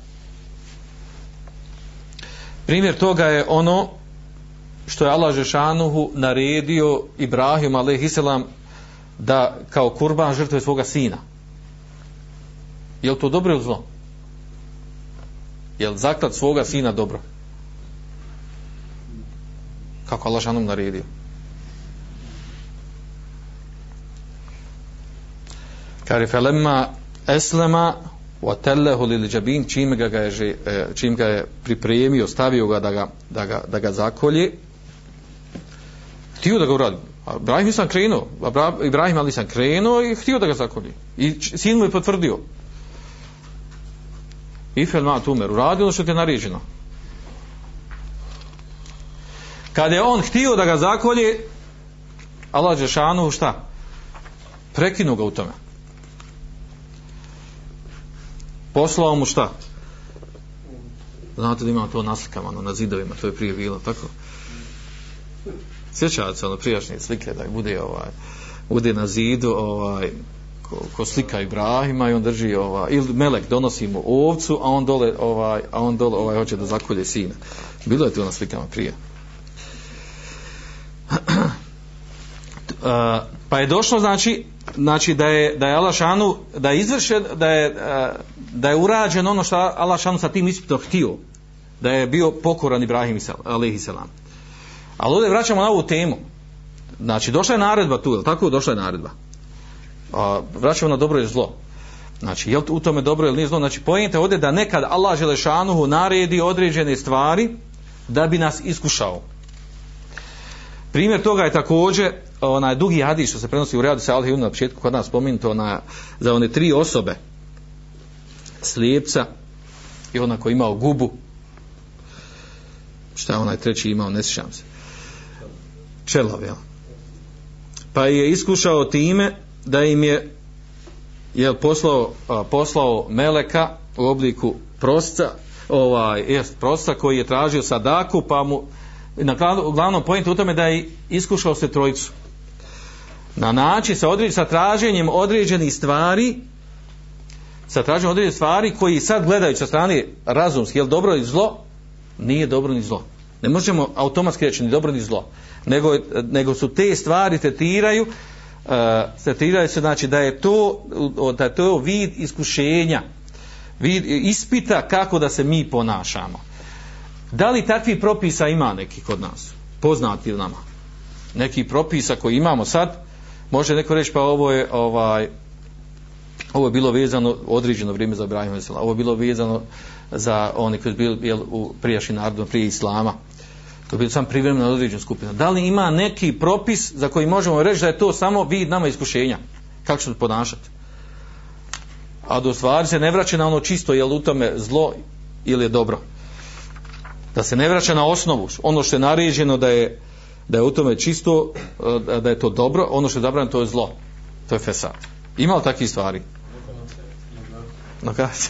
Primjer toga je ono što je Allah Žešanuhu naredio Ibrahim a.s. da kao kurban žrtve svoga sina. Je li to dobro ili zlo? Je li zaklad svoga sina dobro? Kako Allah Žešanuhu naredio? Kari felemma eslema wa tellehu lil džabin čim ga, ga je, e, čim ga je pripremio, stavio ga da ga, da ga, da ga zakolje htio da ga uradi. Ibrahim sam krenuo, Ibrahim ali sam krenuo i htio da ga zakolje. I sin mu je potvrdio. Ifel ma tumer, uradi ono što ti je naređeno. Kad je on htio da ga zakolje, Allah Žešanu šta? Prekinu ga u tome. Poslao mu šta? Znate da imamo to naslikama ono, na zidovima, to je prije bilo, tako? sjećate se ono prijašnje slike da bude ovaj bude na zidu ovaj ko, ko slika Ibrahima i on drži ovaj ili melek donosi mu ovcu a on dole ovaj a on dole ovaj hoće da zakolje sina bilo je to na slikama prije pa je došlo znači znači da je da je Alašanu da je izvršen da je da je urađen ono što Alašanu sa tim ispitom htio da je bio pokoran Ibrahim alejhi selam Ali ovdje vraćamo na ovu temu. Znači, došla je naredba tu, je tako? Došla je naredba. A, vraćamo na dobro i zlo. Znači, je li u tome dobro ili nije zlo? Znači, pojente ovdje da nekad Allah Želešanuhu naredi određene stvari da bi nas iskušao. Primjer toga je također onaj dugi hadis što se prenosi u Riyadu Salih na početku kod nas spomenuto na, za one tri osobe slijepca i ona koji imao gubu šta je onaj treći imao, ne sjećam se čelav, jel? Pa je iskušao time da im je jel, poslao, a, poslao meleka u obliku prosca, ovaj, jest, prosca koji je tražio sadaku, pa mu na glavnom pojentu u tome da je iskušao se trojicu. Na način sa, određen, sa traženjem određenih stvari sa traženjem određenih stvari koji sad gledaju sa strane razumski, je li dobro ili zlo? Nije dobro ni zlo. Ne možemo automatski reći ni dobro ni zlo nego, nego su te stvari tretiraju uh, tretiraju se znači da je to da je to vid iskušenja vid ispita kako da se mi ponašamo da li takvi propisa ima neki kod nas poznati nama neki propisa koji imamo sad može neko reći pa ovo je ovaj ovo je bilo vezano određeno vrijeme za Ibrahim ovo je bilo vezano za oni koji su bili u prijašnjim narodom prije Islama to je bilo sam privremeno određena skupina. Da li ima neki propis za koji možemo reći da je to samo vid nama iskušenja? Kako ćemo ponašati? A do stvari se ne vraća na ono čisto je li u tome zlo ili je dobro. Da se ne vraća na osnovu. Ono što je naređeno da je, da je u tome čisto, eh, da je to dobro, ono što je dobro to je zlo. To je fesad. Ima li takvih stvari? No kaže.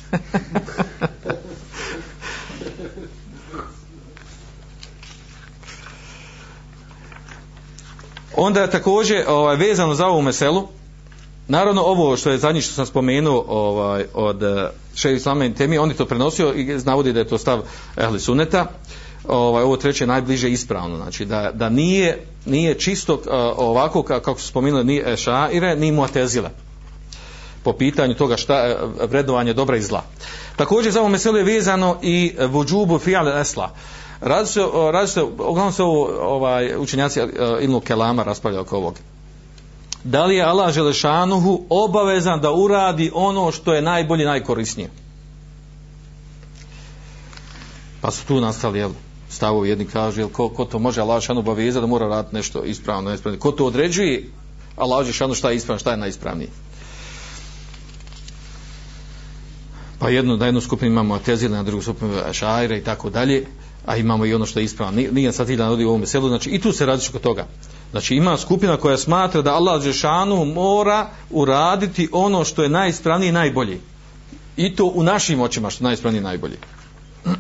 onda je također ovaj, vezano za ovu meselu naravno ovo što je zadnji što sam spomenuo ovaj, od eh, šeji islame temi on je to prenosio i navodi da je to stav ehli suneta ovaj, ovo treće je najbliže ispravno znači da, da nije, nije čisto eh, ovako kako su spomenuli ni šaire ni muatezile po pitanju toga šta eh, vredovanje dobra i zla. Također za ovo meselo je vezano i vuđubu fijale esla. Radi se, radi se, uglavnom se ovo, ovaj, učenjaci e, uh, Ilmu Kelama raspravljaju oko ovog. Da li je Allah Želešanuhu obavezan da uradi ono što je najbolje, najkorisnije? Pa su tu nastali, jel, stavovi. Jedni kažu jel ko, ko to može Allah šanu obaveza da mora raditi nešto ispravno neispravno? Ko to određuje? Allah šanu šta je ispravno šta je najispravnije pa jednu, na jednu skupinu imamo Atezile, na drugu skupinu šajre i tako dalje, a imamo i ono što je ispravno. Nije, nije sad ilja navodi u ovom selu, znači i tu se radi kod toga. Znači ima skupina koja smatra da Allah Žešanu mora uraditi ono što je najispravnije i najbolji. I to u našim očima što je najispravnije i najbolji.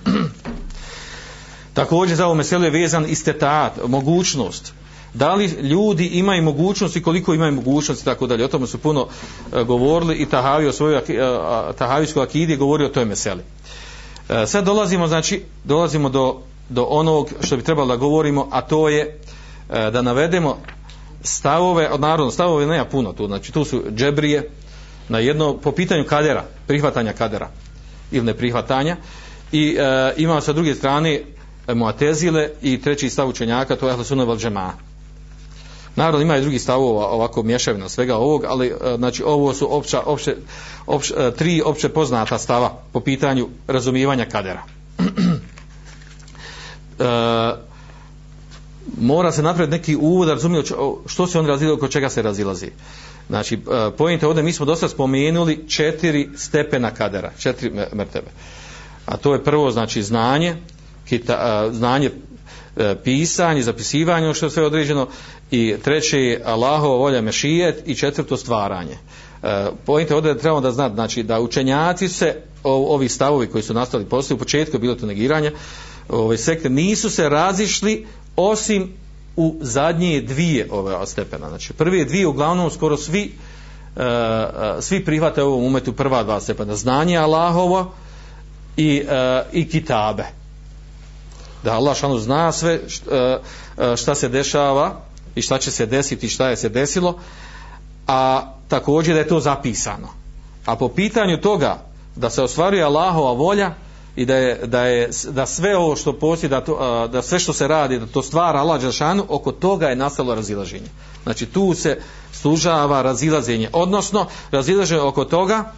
Također za ovo meselo je vezan istetat, mogućnost da li ljudi imaju mogućnost i koliko imaju mogućnosti tako dalje. O tome su puno e, govorili i Tahavi o svojoj e, Tahavijskoj akidi govori o toj meseli. E, sad dolazimo, znači, dolazimo do, do onog što bi trebalo da govorimo, a to je e, da navedemo stavove, od narodno, stavove nema puno tu, znači tu su džebrije na jedno, po pitanju kadera, prihvatanja kadera ili neprihvatanja i e, imamo sa druge strane Muatezile i treći stav učenjaka, to je Ahle Sunna val Naravno ima i drugi stavova ovako mješavina svega ovog, ali znači ovo su opća, opće, opće, tri opće poznata stava po pitanju razumijevanja kadera. e, mora se napraviti neki uvod da razumije što se on razilazi, oko čega se razilazi. Znači, e, pojente ovdje, mi smo dosta spomenuli četiri stepena kadera, četiri mrtebe. A to je prvo, znači, znanje, kita, znanje E, pisanje, zapisivanje, ono što je sve određeno, i treće Allahova volja mešijet i četvrto stvaranje. E, Pojente ovdje da trebamo da znati, znači da učenjaci se, ovi stavovi koji su nastali poslije, u početku je bilo to negiranje, ove sekte nisu se razišli osim u zadnje dvije ove stepena. Znači prve dvije uglavnom skoro svi e, e svi prihvate ovom umetu prva dva stepena. Znanje Allahovo i, e, i kitabe da Allah šanu zna sve e, e, šta se dešava i šta će se desiti i šta je se desilo a također da je to zapisano. A po pitanju toga da se ostvaruje Allahova volja i da je, da je da sve ovo što postoji da, to, e, da sve što se radi da to stvara Allah Đelšanu oko toga je nastalo razilaženje. Znači tu se služava razilaženje. Odnosno razilaženje oko toga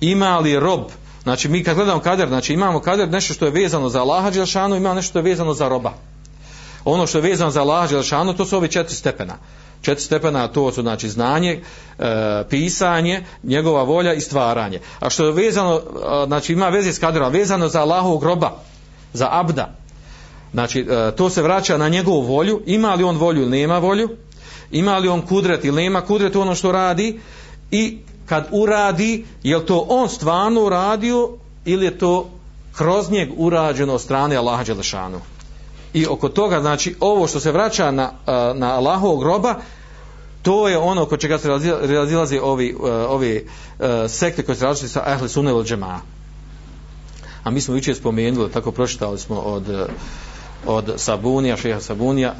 ima li rob Znači mi kad gledamo kader, znači imamo kader nešto što je vezano za Allaha Đelšanu, ima nešto što je vezano za roba. Ono što je vezano za Allaha Đelšanu, to su ovi četiri stepena. Četiri stepena to su znači znanje, e, pisanje, njegova volja i stvaranje. A što je vezano, e, znači ima veze s kaderom, vezano za Allahovog groba, za abda. Znači e, to se vraća na njegovu volju, ima li on volju ili nema volju, ima li on kudret ili nema kudret u ono što radi i kad uradi, je to on stvarno uradio ili je to kroz njeg urađeno od strane Allaha Đelešanu. I oko toga, znači, ovo što se vraća na, na Allahovog groba, to je ono oko čega se razilaze ovi, ovi sekte koje se različite sa Ahli Sunne ili Džema. A mi smo više spomenuli, tako pročitali smo od od Sabunija, šeha Sabunija,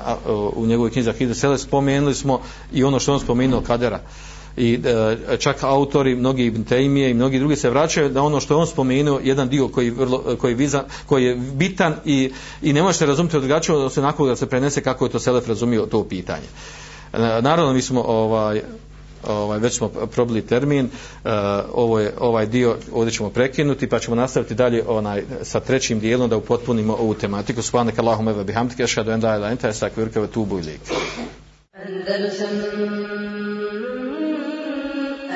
u njegovoj knjizi Ahidu Sele, spomenuli smo i ono što on spomenuo kadera. Uh, i e, čak autori, mnogi Ibn Taymije i mnogi drugi se vraćaju da ono što je on spomenuo, jedan dio koji, vrlo, e, koji, viza, koji je bitan i, i ne možete razumjeti drugačije da se onako da se prenese kako je to Selef razumio to pitanje. E, naravno mi smo ovaj, ovaj već smo probili termin uh, ovo je ovaj dio ovdje ćemo prekinuti pa ćemo nastaviti dalje onaj sa trećim dijelom da upotpunimo ovu tematiku subhanak allahumma wa bihamdika ashhadu an la ilaha illa anta astaghfiruka wa atubu ilaik